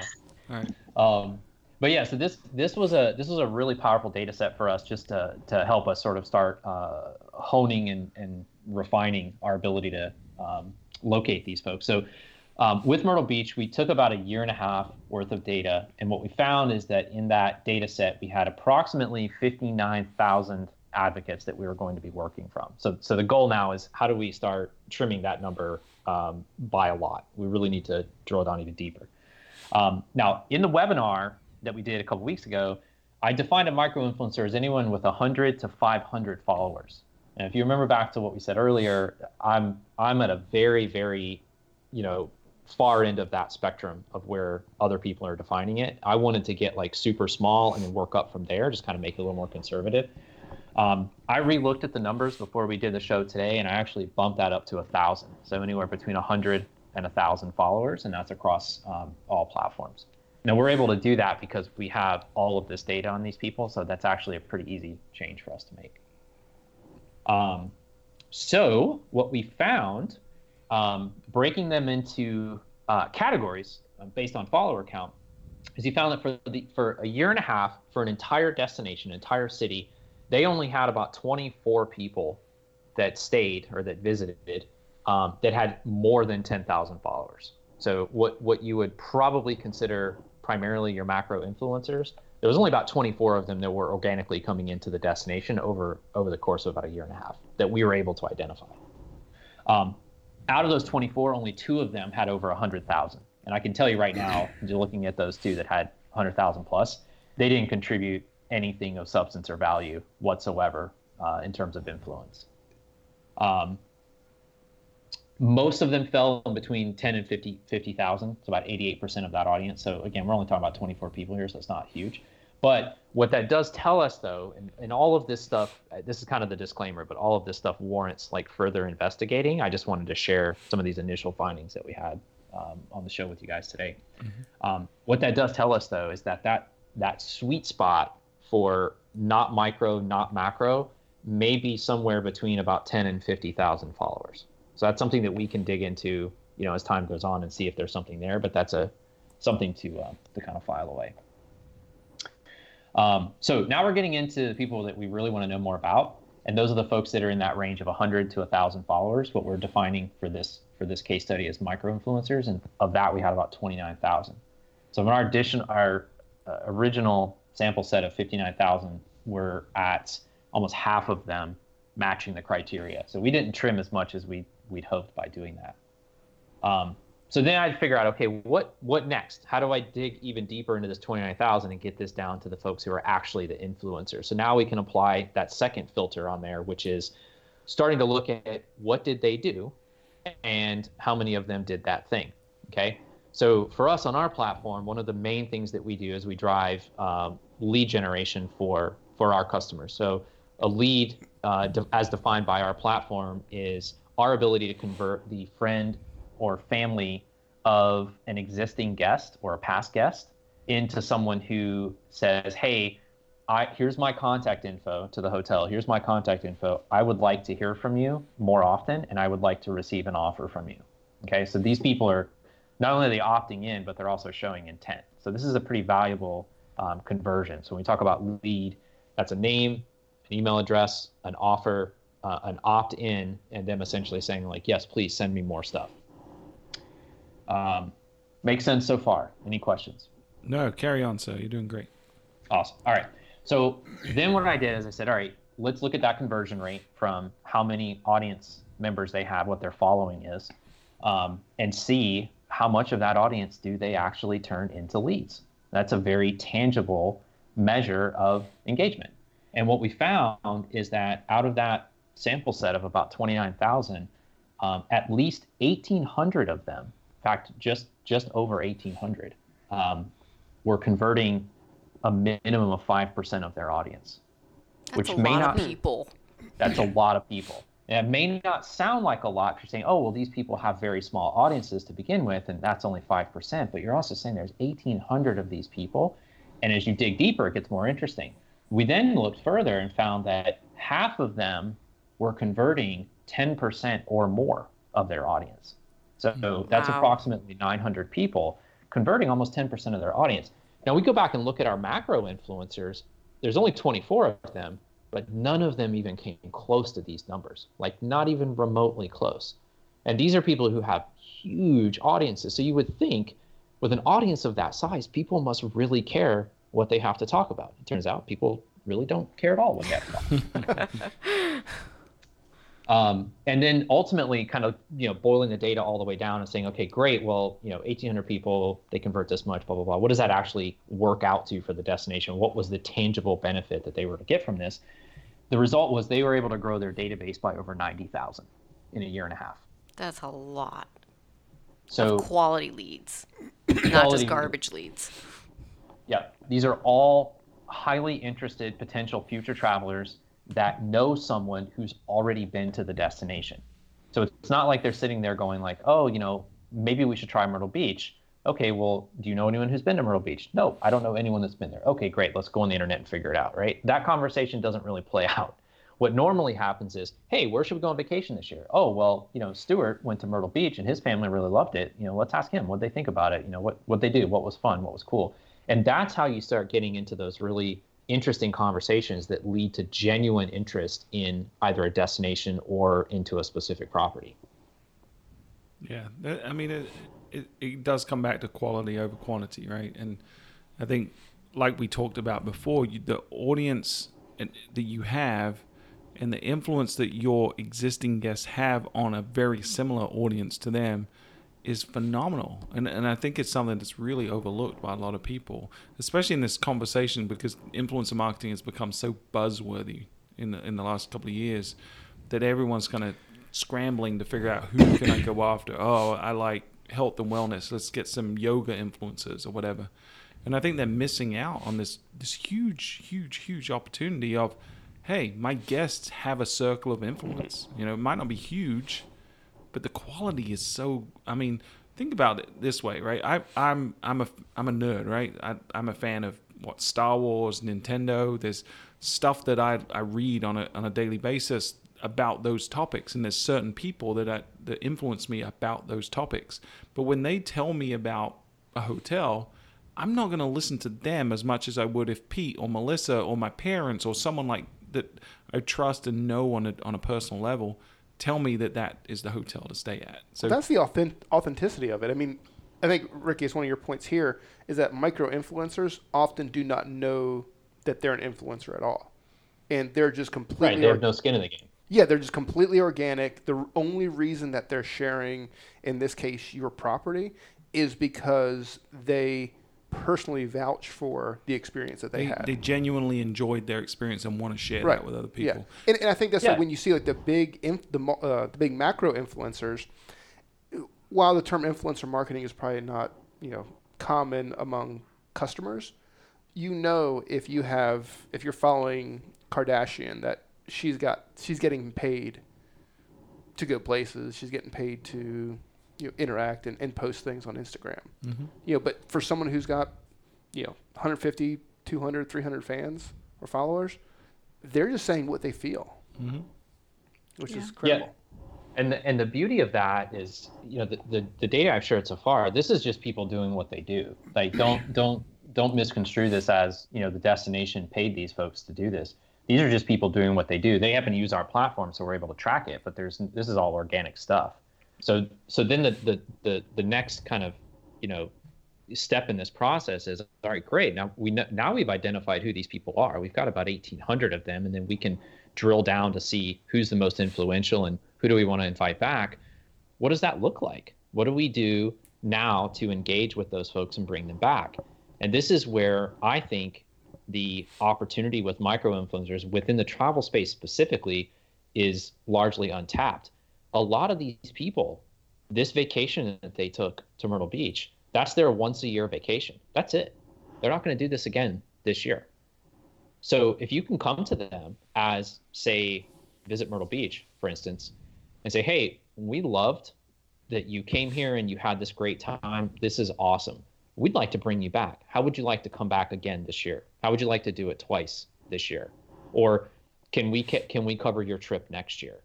All right. Um, but yeah, so this this was a this was a really powerful data set for us just to to help us sort of start uh, honing and, and refining our ability to um, locate these folks. So um, with Myrtle Beach, we took about a year and a half worth of data, and what we found is that in that data set, we had approximately 59,000 advocates that we were going to be working from. So, so the goal now is how do we start trimming that number um, by a lot? We really need to drill down even deeper. Um, now, in the webinar that we did a couple weeks ago, I defined a micro influencer as anyone with 100 to 500 followers. And if you remember back to what we said earlier, I'm I'm at a very very, you know, far end of that spectrum of where other people are defining it. I wanted to get like super small and then work up from there, just kind of make it a little more conservative. Um, I re-looked at the numbers before we did the show today, and I actually bumped that up to a thousand. So anywhere between a hundred and a thousand followers, and that's across um, all platforms. Now we're able to do that because we have all of this data on these people, so that's actually a pretty easy change for us to make. Um, so what we found, um, breaking them into uh, categories uh, based on follower count, is he found that for the for a year and a half for an entire destination, entire city, they only had about 24 people that stayed or that visited um, that had more than 10,000 followers. So what what you would probably consider primarily your macro influencers, there was only about 24 of them that were organically coming into the destination over over the course of about a year and a half that we were able to identify. Um, out of those 24, only two of them had over 100,000. And I can tell you right now, looking at those two that had 100,000 plus, they didn't contribute anything of substance or value whatsoever uh, in terms of influence. Um, most of them fell in between 10 and 50 50,000. It's about 88% of that audience. So again, we're only talking about 24 people here, so it's not huge. But what that does tell us, though, and, and all of this stuff, uh, this is kind of the disclaimer, but all of this stuff warrants like further investigating. I just wanted to share some of these initial findings that we had um, on the show with you guys today. Um, what that does tell us, though, is that that that sweet spot for not micro, not macro, may be somewhere between about 10 and 50,000 followers. So that's something that we can dig into, you know, as time goes on and see if there's something there. But that's a something to uh, to kind of file away. Um, so now we're getting into the people that we really want to know more about, and those are the folks that are in that range of 100 to 1,000 followers. What we're defining for this for this case study as micro influencers, and of that we had about 29,000. So in our addition, our uh, original sample set of 59,000, we're at almost half of them matching the criteria. So we didn't trim as much as we we'd hoped by doing that. Um, so then I'd figure out, okay, what what next? How do I dig even deeper into this 29,000 and get this down to the folks who are actually the influencers? So now we can apply that second filter on there, which is starting to look at what did they do and how many of them did that thing. Okay. So for us on our platform, one of the main things that we do is we drive um, lead generation for for our customers. So a lead, uh, de- as defined by our platform, is our ability to convert the friend or family of an existing guest or a past guest into someone who says, "Hey, I here's my contact info to the hotel. Here's my contact info. I would like to hear from you more often, and I would like to receive an offer from you." Okay, so these people are not only are they opting in, but they're also showing intent. So this is a pretty valuable um, conversion. So when we talk about lead, that's a name, an email address, an offer, uh, an opt-in, and them essentially saying like, "Yes, please send me more stuff." Um, makes sense so far. Any questions? No, carry on, sir. You're doing great. Awesome. All right. So then what I did is I said, all right, let's look at that conversion rate from how many audience members they have, what their following is, um, and see how much of that audience do they actually turn into leads. That's a very tangible measure of engagement. And what we found is that out of that sample set of about 29,000, um, at least 1,800 of them, in fact, just just over 1,800, um, were converting a minimum of 5% of their audience. That's which a may lot not- of people. That's a lot of people. And it may not sound like a lot you're saying, oh, well, these people have very small audiences to begin with, and that's only 5%. But you're also saying there's 1,800 of these people. And as you dig deeper, it gets more interesting. We then looked further and found that half of them were converting 10% or more of their audience. So hmm. that's approximately 900 people converting almost 10% of their audience. Now we go back and look at our macro influencers. There's only 24 of them, but none of them even came close to these numbers, like not even remotely close. And these are people who have huge audiences. So you would think with an audience of that size, people must really care what they have to talk about. It turns out people really don't care at all what they have to talk about. Um, and then ultimately, kind of you know boiling the data all the way down and saying, okay, great. Well, you know, 1,800 people they convert this much, blah blah blah. What does that actually work out to for the destination? What was the tangible benefit that they were to get from this? The result was they were able to grow their database by over 90,000 in a year and a half. That's a lot So quality leads, not just garbage leads. Yeah, these are all highly interested potential future travelers that know someone who's already been to the destination. So it's not like they're sitting there going like, "Oh, you know, maybe we should try Myrtle Beach." Okay, well, do you know anyone who's been to Myrtle Beach? No, I don't know anyone that's been there. Okay, great. Let's go on the internet and figure it out, right? That conversation doesn't really play out. What normally happens is, "Hey, where should we go on vacation this year?" Oh, well, you know, Stuart went to Myrtle Beach and his family really loved it. You know, let's ask him what they think about it. You know, what what they do, what was fun, what was cool. And that's how you start getting into those really interesting conversations that lead to genuine interest in either a destination or into a specific property. Yeah, I mean, it, it it does come back to quality over quantity, right? And I think, like we talked about before, you, the audience that you have and the influence that your existing guests have on a very similar audience to them is phenomenal. And and I think it's something that's really overlooked by a lot of people, especially in this conversation because influencer marketing has become so buzzworthy in the in the last couple of years that everyone's kind of scrambling to figure out who can I go after. Oh, I like health and wellness. Let's get some yoga influencers or whatever. And I think they're missing out on this this huge, huge, huge opportunity of, hey, my guests have a circle of influence. You know, it might not be huge, but the quality is so. I mean, think about it this way, right? I, I'm I'm a I'm a nerd, right? I, I'm a fan of what Star Wars, Nintendo. There's stuff that I I read on a on a daily basis about those topics, and there's certain people that I, that influence me about those topics. But when they tell me about a hotel, I'm not going to listen to them as much as I would if Pete or Melissa or my parents or someone like that I trust and know on a on a personal level tell me that that is the hotel to stay at. So that's the authentic, authenticity of it. I mean, I think Ricky, it's one of your points here is that micro influencers often do not know that they're an influencer at all, and they're just completely Right. They have no skin in the game. yeah, they're just completely organic. The only reason that they're sharing, in this case, your property, is because they personally vouch for the experience that they, they, had. they genuinely enjoyed their experience and want to share right that with other Yeah, people. and, and I think that's Yeah. like when you see like the big inf- the uh, the big macro influencers. While the term influencer marketing is probably not you know common among customers, you know if you have if you're following Kardashian that she's got she's getting paid to go places. She's getting paid to you know interact and, and post things on Instagram. Mm-hmm. You know, but for someone who's got you know 150, 200, 300 fans or followers, they're just saying what they feel, Mm-hmm. which Yeah. is incredible. Yeah. And the, and the beauty of that is, you know, the, the, the data I've shared so far, this is just people doing what they do. Like, don't don't don't misconstrue this as, you know, the destination paid these folks to do this. These are just people doing what they do. They happen to use our platform, so we're able to track it. But there's this is all organic stuff. So so then the the the, the next kind of, you know, step in this process is all right, great. Now we know, now we've identified who these people are. We've got about 1,800 of them, and then we can drill down to see who's the most influential and who do we want to invite back. What does that look like? What do we do now to engage with those folks and bring them back? And this is where I think the opportunity with micro influencers within the travel space specifically is largely untapped. A lot of these people, this vacation that they took to Myrtle Beach, that's their once a year vacation. That's it. They're not going to do this again this year. So if you can come to them as, say, Visit Myrtle Beach, for instance, and say, hey, we loved that you came here and you had this great time. This is awesome. We'd like to bring you back. How would you like to come back again this year? How would you like to do it twice this year? Or can we can we cover your trip next year?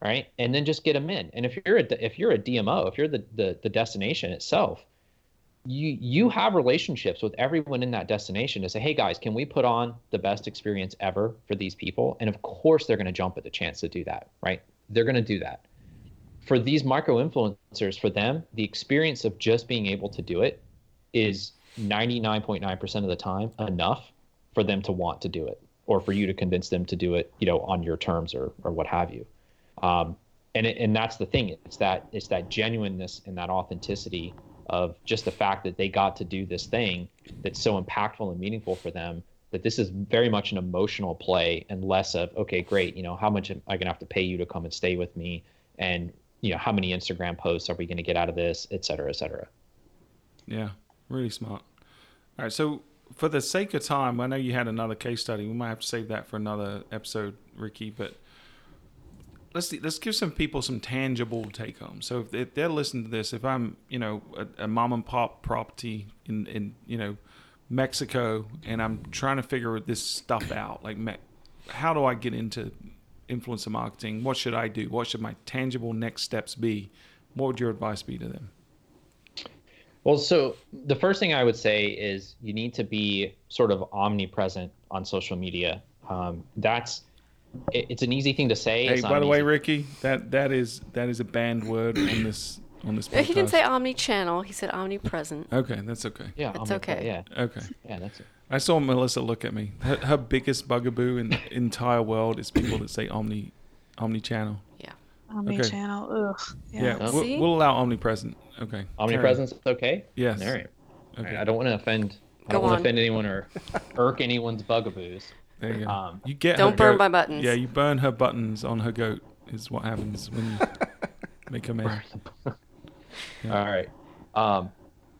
Right? And then just get them in. And if you're a if you're a DMO, if you're the the, the destination itself, you you have relationships with everyone in that destination to say, hey guys, can we put on the best experience ever for these people? And of course, they're going to jump at the chance to do that, right? They're going to do that. For these micro influencers, for them, the experience of just being able to do it is 99.9% of the time enough for them to want to do it, or for you to convince them to do it, you know, on your terms or or what have you. Um, and it, and that's the thing. It's that it's that genuineness and that authenticity of just the fact that they got to do this thing that's so impactful and meaningful for them that this is very much an emotional play and less of okay great you know how much am i going to have to pay you to come and stay with me and you know how many instagram posts are we going to get out of this et cetera et cetera Yeah, really smart. All right, so for the sake of time, I know you had another case study. We might have to save that for another episode, Ricky. But let's let's give some people some tangible take home. So if, they're listening to this, if I'm you know a, a mom and pop property in in you know Mexico, and I'm trying to figure this stuff out, like how do I get into influencer marketing? What should I do? What should my tangible next steps be? What would your advice be to them? Well, so the first thing I would say is you need to be sort of omnipresent on social media. Um, that's it, it's an easy thing to say. Hey, by the way, easy- Ricky, that that is that is a banned word on this on this podcast. He didn't say omni-channel. He said omnipresent. Okay, that's okay. yeah, It's omnipre- okay. Yeah, Okay. yeah, that's it. I saw Melissa look at me. Her, her biggest bugaboo in the entire world is people that say omni omni channel. Yeah. Omni-channel. Ugh. Yeah, Yeah. we'll, we'll allow omnipresent. Okay. Omnipresence, okay. Yes. All right. Okay. right. I don't want to offend. I don't want on. to offend anyone or irk anyone's bugaboos. There you go. Um, you get Don't her burn goat- my buttons. Yeah, you burn her buttons on her goat is what happens when you make her mad. Yeah. All right. Um,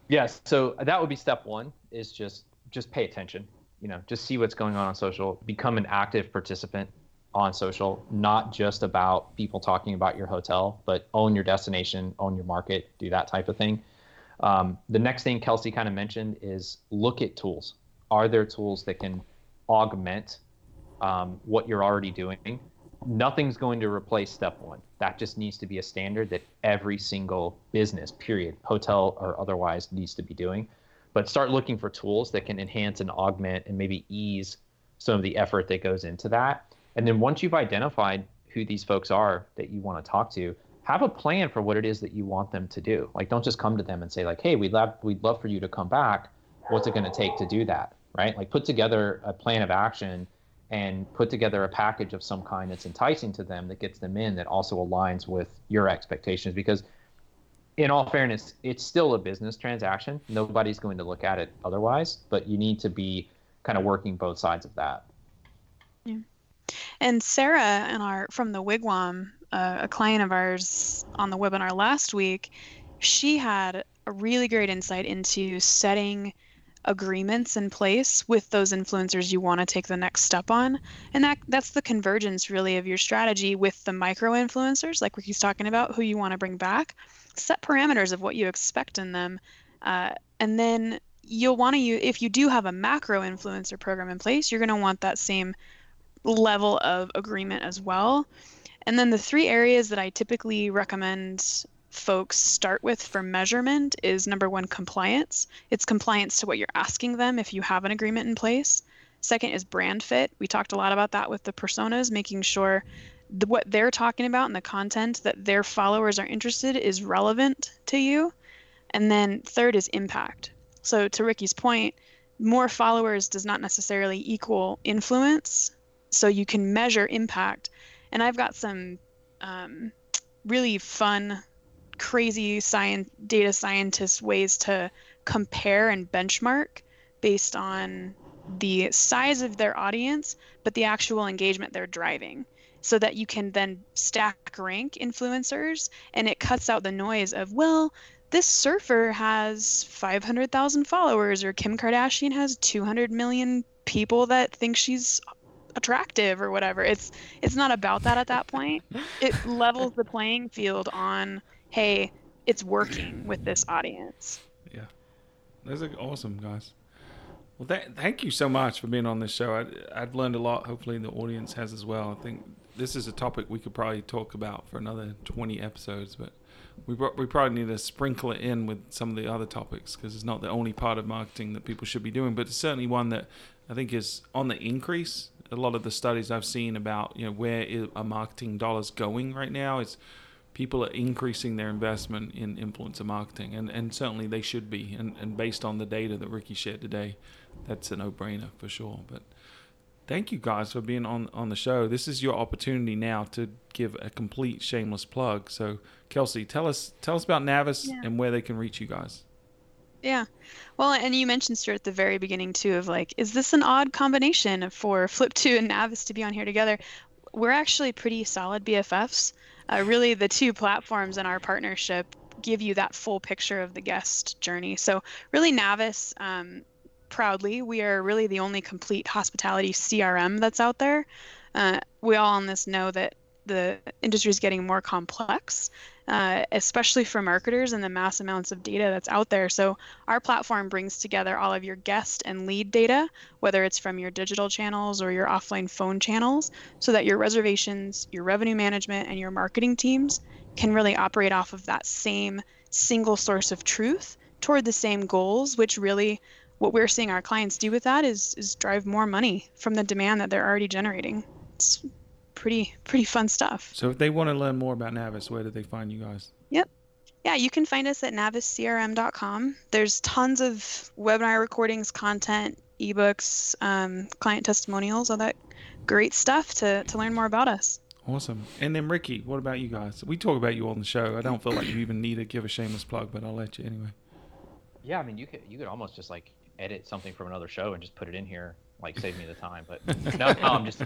yes. So that would be step one. Is just just pay attention. You know, just see what's going on on social. Become an active participant on social. Not just about people talking about your hotel, but own your destination, own your market, do that type of thing. Um, the next thing Kelsey kind of mentioned is look at tools. Are there tools that can augment um, what you're already doing? Nothing's going to replace step one. That just needs to be a standard that every single business, period, hotel or otherwise, needs to be doing. But start looking for tools that can enhance and augment and maybe ease some of the effort that goes into that. And then once you've identified who these folks are that you want to talk to, have a plan for what it is that you want them to do. Like, don't just come to them and say, like, "Hey, we'd love we'd love for you to come back. What's it going to take to do that?" Right? Like, put together a plan of action and put together a package of some kind that's enticing to them that gets them in that also aligns with your expectations. Because in all fairness it's still a business transaction. Nobody's going to look at it otherwise but you need to be kind of working both sides of that. Yeah. And Sarah and our from the Wigwam, uh, a client of ours on the webinar last week, she had a really great insight into setting agreements in place with those influencers you want to take the next step on. And that that's the convergence really of your strategy with the micro influencers like ricky's talking about who you want to bring back. Set parameters of what you expect in them uh, and then you'll want to use if you do have a macro influencer program in place you're going to want that same level of agreement as well. And then the three areas that i typically recommend folks start with for measurement is number one, compliance. It's compliance to what you're asking them if you have an agreement in place. Second is brand fit. We talked a lot about that with the personas, making sure the, what they're talking about and the content that their followers are interested is relevant to you. And then third is impact. So, to Ricky's point, more followers does not necessarily equal influence. So, you can measure impact. And I've got some um, really fun crazy science data scientist ways to compare and benchmark based on the size of their audience but the actual engagement they're driving so that you can then stack rank influencers and it cuts out the noise of well this surfer has 500,000 followers or Kim Kardashian has 200 million people that think she's attractive or whatever. It's it's not about that at that point. It levels the playing field on hey, it's working with this audience. Yeah, those are awesome, guys. Well, th- thank you so much for being on this show. I, I've learned a lot. Hopefully, the audience has as well. I think this is a topic we could probably talk about for another 20 episodes, but we, we probably need to sprinkle it in with some of the other topics because it's not the only part of marketing that people should be doing, but it's certainly one that I think is on the increase. A lot of the studies I've seen about you know where are marketing dollars going right now is people are increasing their investment in influencer marketing, and, and certainly they should be. And, and based on the data that Ricky shared today, that's a no brainer for sure. But thank you guys for being on, on the show. This is your opportunity now to give a complete shameless plug. So, Kelsey, tell us tell us about Navis yeah. and where they can reach you guys. Yeah. Well, and you mentioned Stuart at the very beginning too of like, is this an odd combination for Flip2 and Navis to be on here together? We're actually pretty solid BFFs uh, really the two platforms in our partnership give you that full picture of the guest journey. So really Navis, um, proudly, we are really the only complete hospitality CRM that's out there. Uh, we all on this know that the industry is getting more complex, uh, especially for marketers and the mass amounts of data that's out there. So, our platform brings together all of your guest and lead data, whether it's from your digital channels or your offline phone channels, so that your reservations, your revenue management, and your marketing teams can really operate off of that same single source of truth toward the same goals, which really what we're seeing our clients do with that is is drive more money from the demand that they're already generating. It's pretty pretty fun stuff. So if they want to learn more about Navis, where do they find you guys? Yep. Yeah, you can find us at naviscrm.com. There's tons of webinar recordings, content, ebooks, um, client testimonials, all that great stuff to, to learn more about us. Awesome. And then Ricky, what about you guys? We talk about you on the show. I don't feel like you even need to give a shameless plug, but I'll let you anyway. Yeah, I mean, you could you could almost just like edit something from another show and just put it in here, like save me the time. But no, no I'm just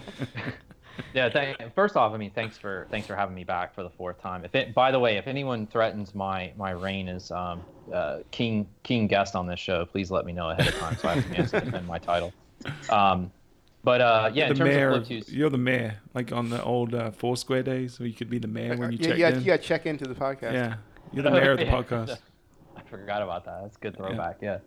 yeah. Thank, first off, I mean, thanks for thanks for having me back for the fourth time. If it, by the way, if anyone threatens my my reign as um, uh, king king guest on this show, please let me know ahead of time so I have a chance to defend my title. Um, but uh, yeah, the mayor, you're the mayor, like on the old uh, Foursquare days, where you could be the mayor when you yeah, check yeah, in. You got to check into the podcast. Yeah, you're the mayor of the podcast. I forgot about that. That's a good throwback. Yeah.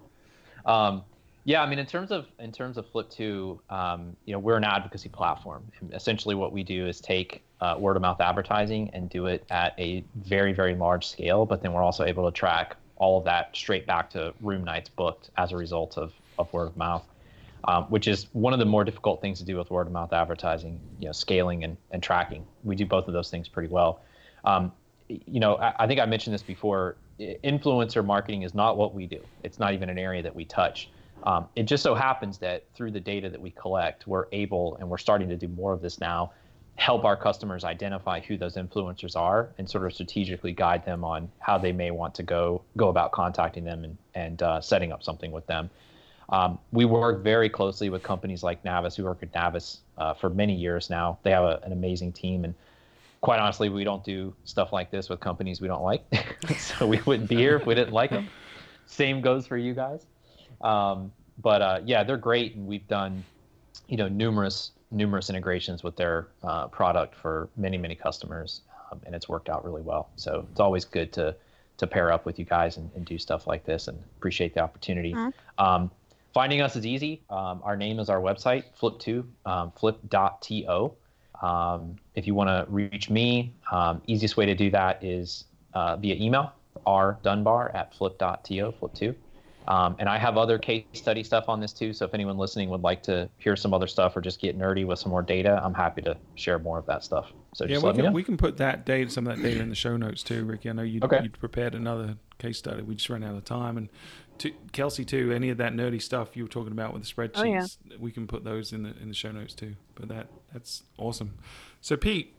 yeah. Um, yeah, I mean, in terms of in terms of Flip2, um, you know, we're an advocacy platform. And essentially, what we do is take uh, word of mouth advertising and do it at a very very large scale. But then we're also able to track all of that straight back to room nights booked as a result of of word of mouth, um, which is one of the more difficult things to do with word of mouth advertising. You know, scaling and and tracking. We do both of those things pretty well. Um, you know, I, I think I mentioned this before. Influencer marketing is not what we do. It's not even an area that we touch um, it just so happens that through the data that we collect, we're able, and we're starting to do more of this now, help our customers identify who those influencers are and sort of strategically guide them on how they may want to go go about contacting them and, and uh, setting up something with them. Um, we work very closely with companies like Navis. We work with Navis uh, for many years now. They have a, an amazing team, and quite honestly, we don't do stuff like this with companies we don't like. so we wouldn't be here if we didn't like them. Same goes for you guys. Um, but uh, yeah, they're great, and we've done, you know, numerous numerous integrations with their uh, product for many many customers, um, and it's worked out really well. So it's always good to to pair up with you guys and, and do stuff like this, and appreciate the opportunity. Um, finding us is easy. Um, our name is our website, Flip2, um, flip.to. Um, if you want to reach me, um, easiest way to do that is uh, via email, rdunbar at flip.to, flip2. Um, and I have other case study stuff on this too. So if anyone listening would like to hear some other stuff or just get nerdy with some more data, I'm happy to share more of that stuff. So Yeah, just we let me can, know. we can put that data, some of that data in the show notes too, Ricky. I know you Okay. you prepared another case study. We just ran out of time, and to, Kelsey too. Any of that nerdy stuff you were talking about with the spreadsheets, Oh, yeah. we can put those in the in the show notes too. But that that's awesome. So Pete,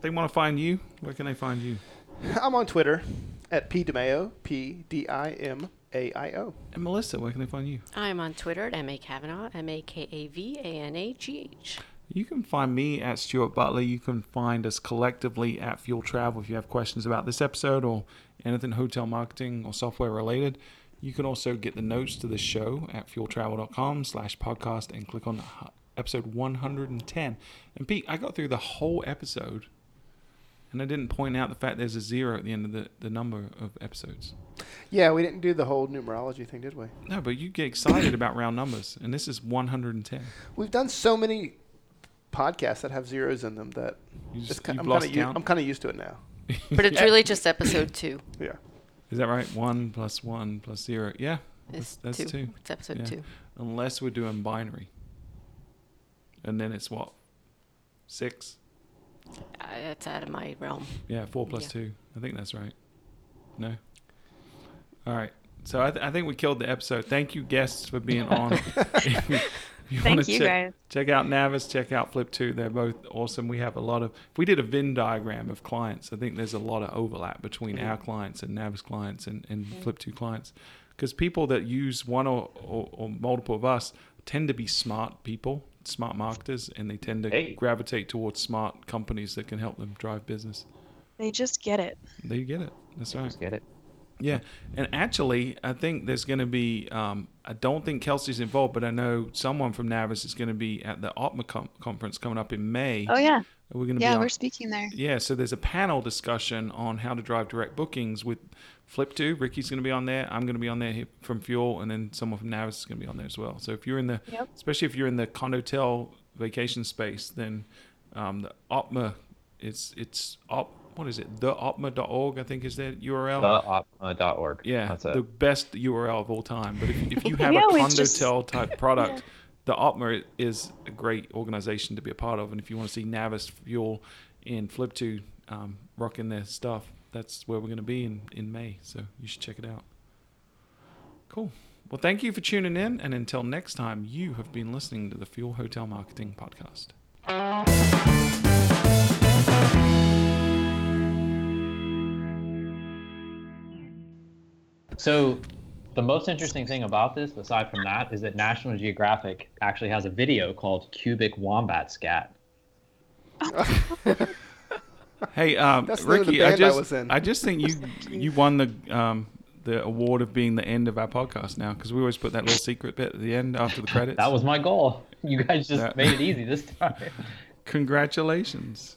they want to find you, where can they find you? I'm on Twitter at pdimaio, P D I M A I O. And Melissa, where can they find you? I'm on Twitter at M.A. Kavanagh, M A K A V A N A G H. You can find me at Stuart Butler. You can find us collectively at Fuel Travel if you have questions about this episode or anything hotel marketing or software related. You can also get the notes to the show at fueltravel.com slash podcast and click on episode 110. And Pete, I got through the whole episode and I didn't point out the fact there's a zero at the end of the, the number of episodes. Yeah, we didn't do the whole numerology thing, did we? No, but you get excited about round numbers, and this is 110. We've done so many podcasts that have zeros in them that You it's just, ki- I'm kind of count. I'm kind of used to it now. But it's really just episode two. Yeah. Is that right? One plus one plus zero. Yeah, It's that's, that's two. It's episode Yeah. two. Unless we're doing binary. And then it's what? Six? Uh, that's out of my realm. Yeah, four plus Yeah. two. I think that's right. No? All right. So I, th- I think we killed the episode. Thank you, guests, for being on. if you, if you Thank you, check, guys. Check out Navis, check out Flip.to. They're both awesome. We have a lot of, if we did a Venn diagram of clients, I think there's a lot of overlap between our clients and Navis clients and, and Flip.to clients. Because people that use one or, or, or multiple of us tend to be smart people, smart marketers, and they tend to Hey. gravitate towards smart companies that can help them drive business. They just get it. They get it. That's right. Just get it. Yeah, and actually, I think there's going to be. Um, I don't think Kelsey's involved, but I know someone from Navis is going to be at the Opma com- conference coming up in May. Oh yeah, We're going to yeah. be. on- We're speaking there. yeah, so there's a panel discussion on how to drive direct bookings with Flip.to. Ricky's going to be on there. I'm going to be on there from Fuel, and then someone from Navis is going to be on there as well. So if you're in the, Yep. especially if you're in the condotel vacation space, then um, the Opma, it's it's op. What is it? The Theopma.org, I think is that URL. The Theopma.org. Yeah, That's the best URL of all time. But if, if you have We a always just- condotel type product, the Opma is a great organization to be a part of. And if you want to see Navis Fuel and Flip.to um, rocking their stuff, that's where we're going to be in, in May. So you should check it out. Cool. Well, thank you for tuning in. And until next time, you have been listening to the Fuel Hotel Marketing Podcast. So, the most interesting thing about this, aside from that, is that National Geographic actually has a video called "Cubic Wombat Scat." Hey, um, That's the the Ricky, I band I just, was in. I just think you you won the um, the award of being the end of our podcast now because we always put that little secret bit at the end after the credits. That was my goal. You guys just That- made it easy this time. Congratulations.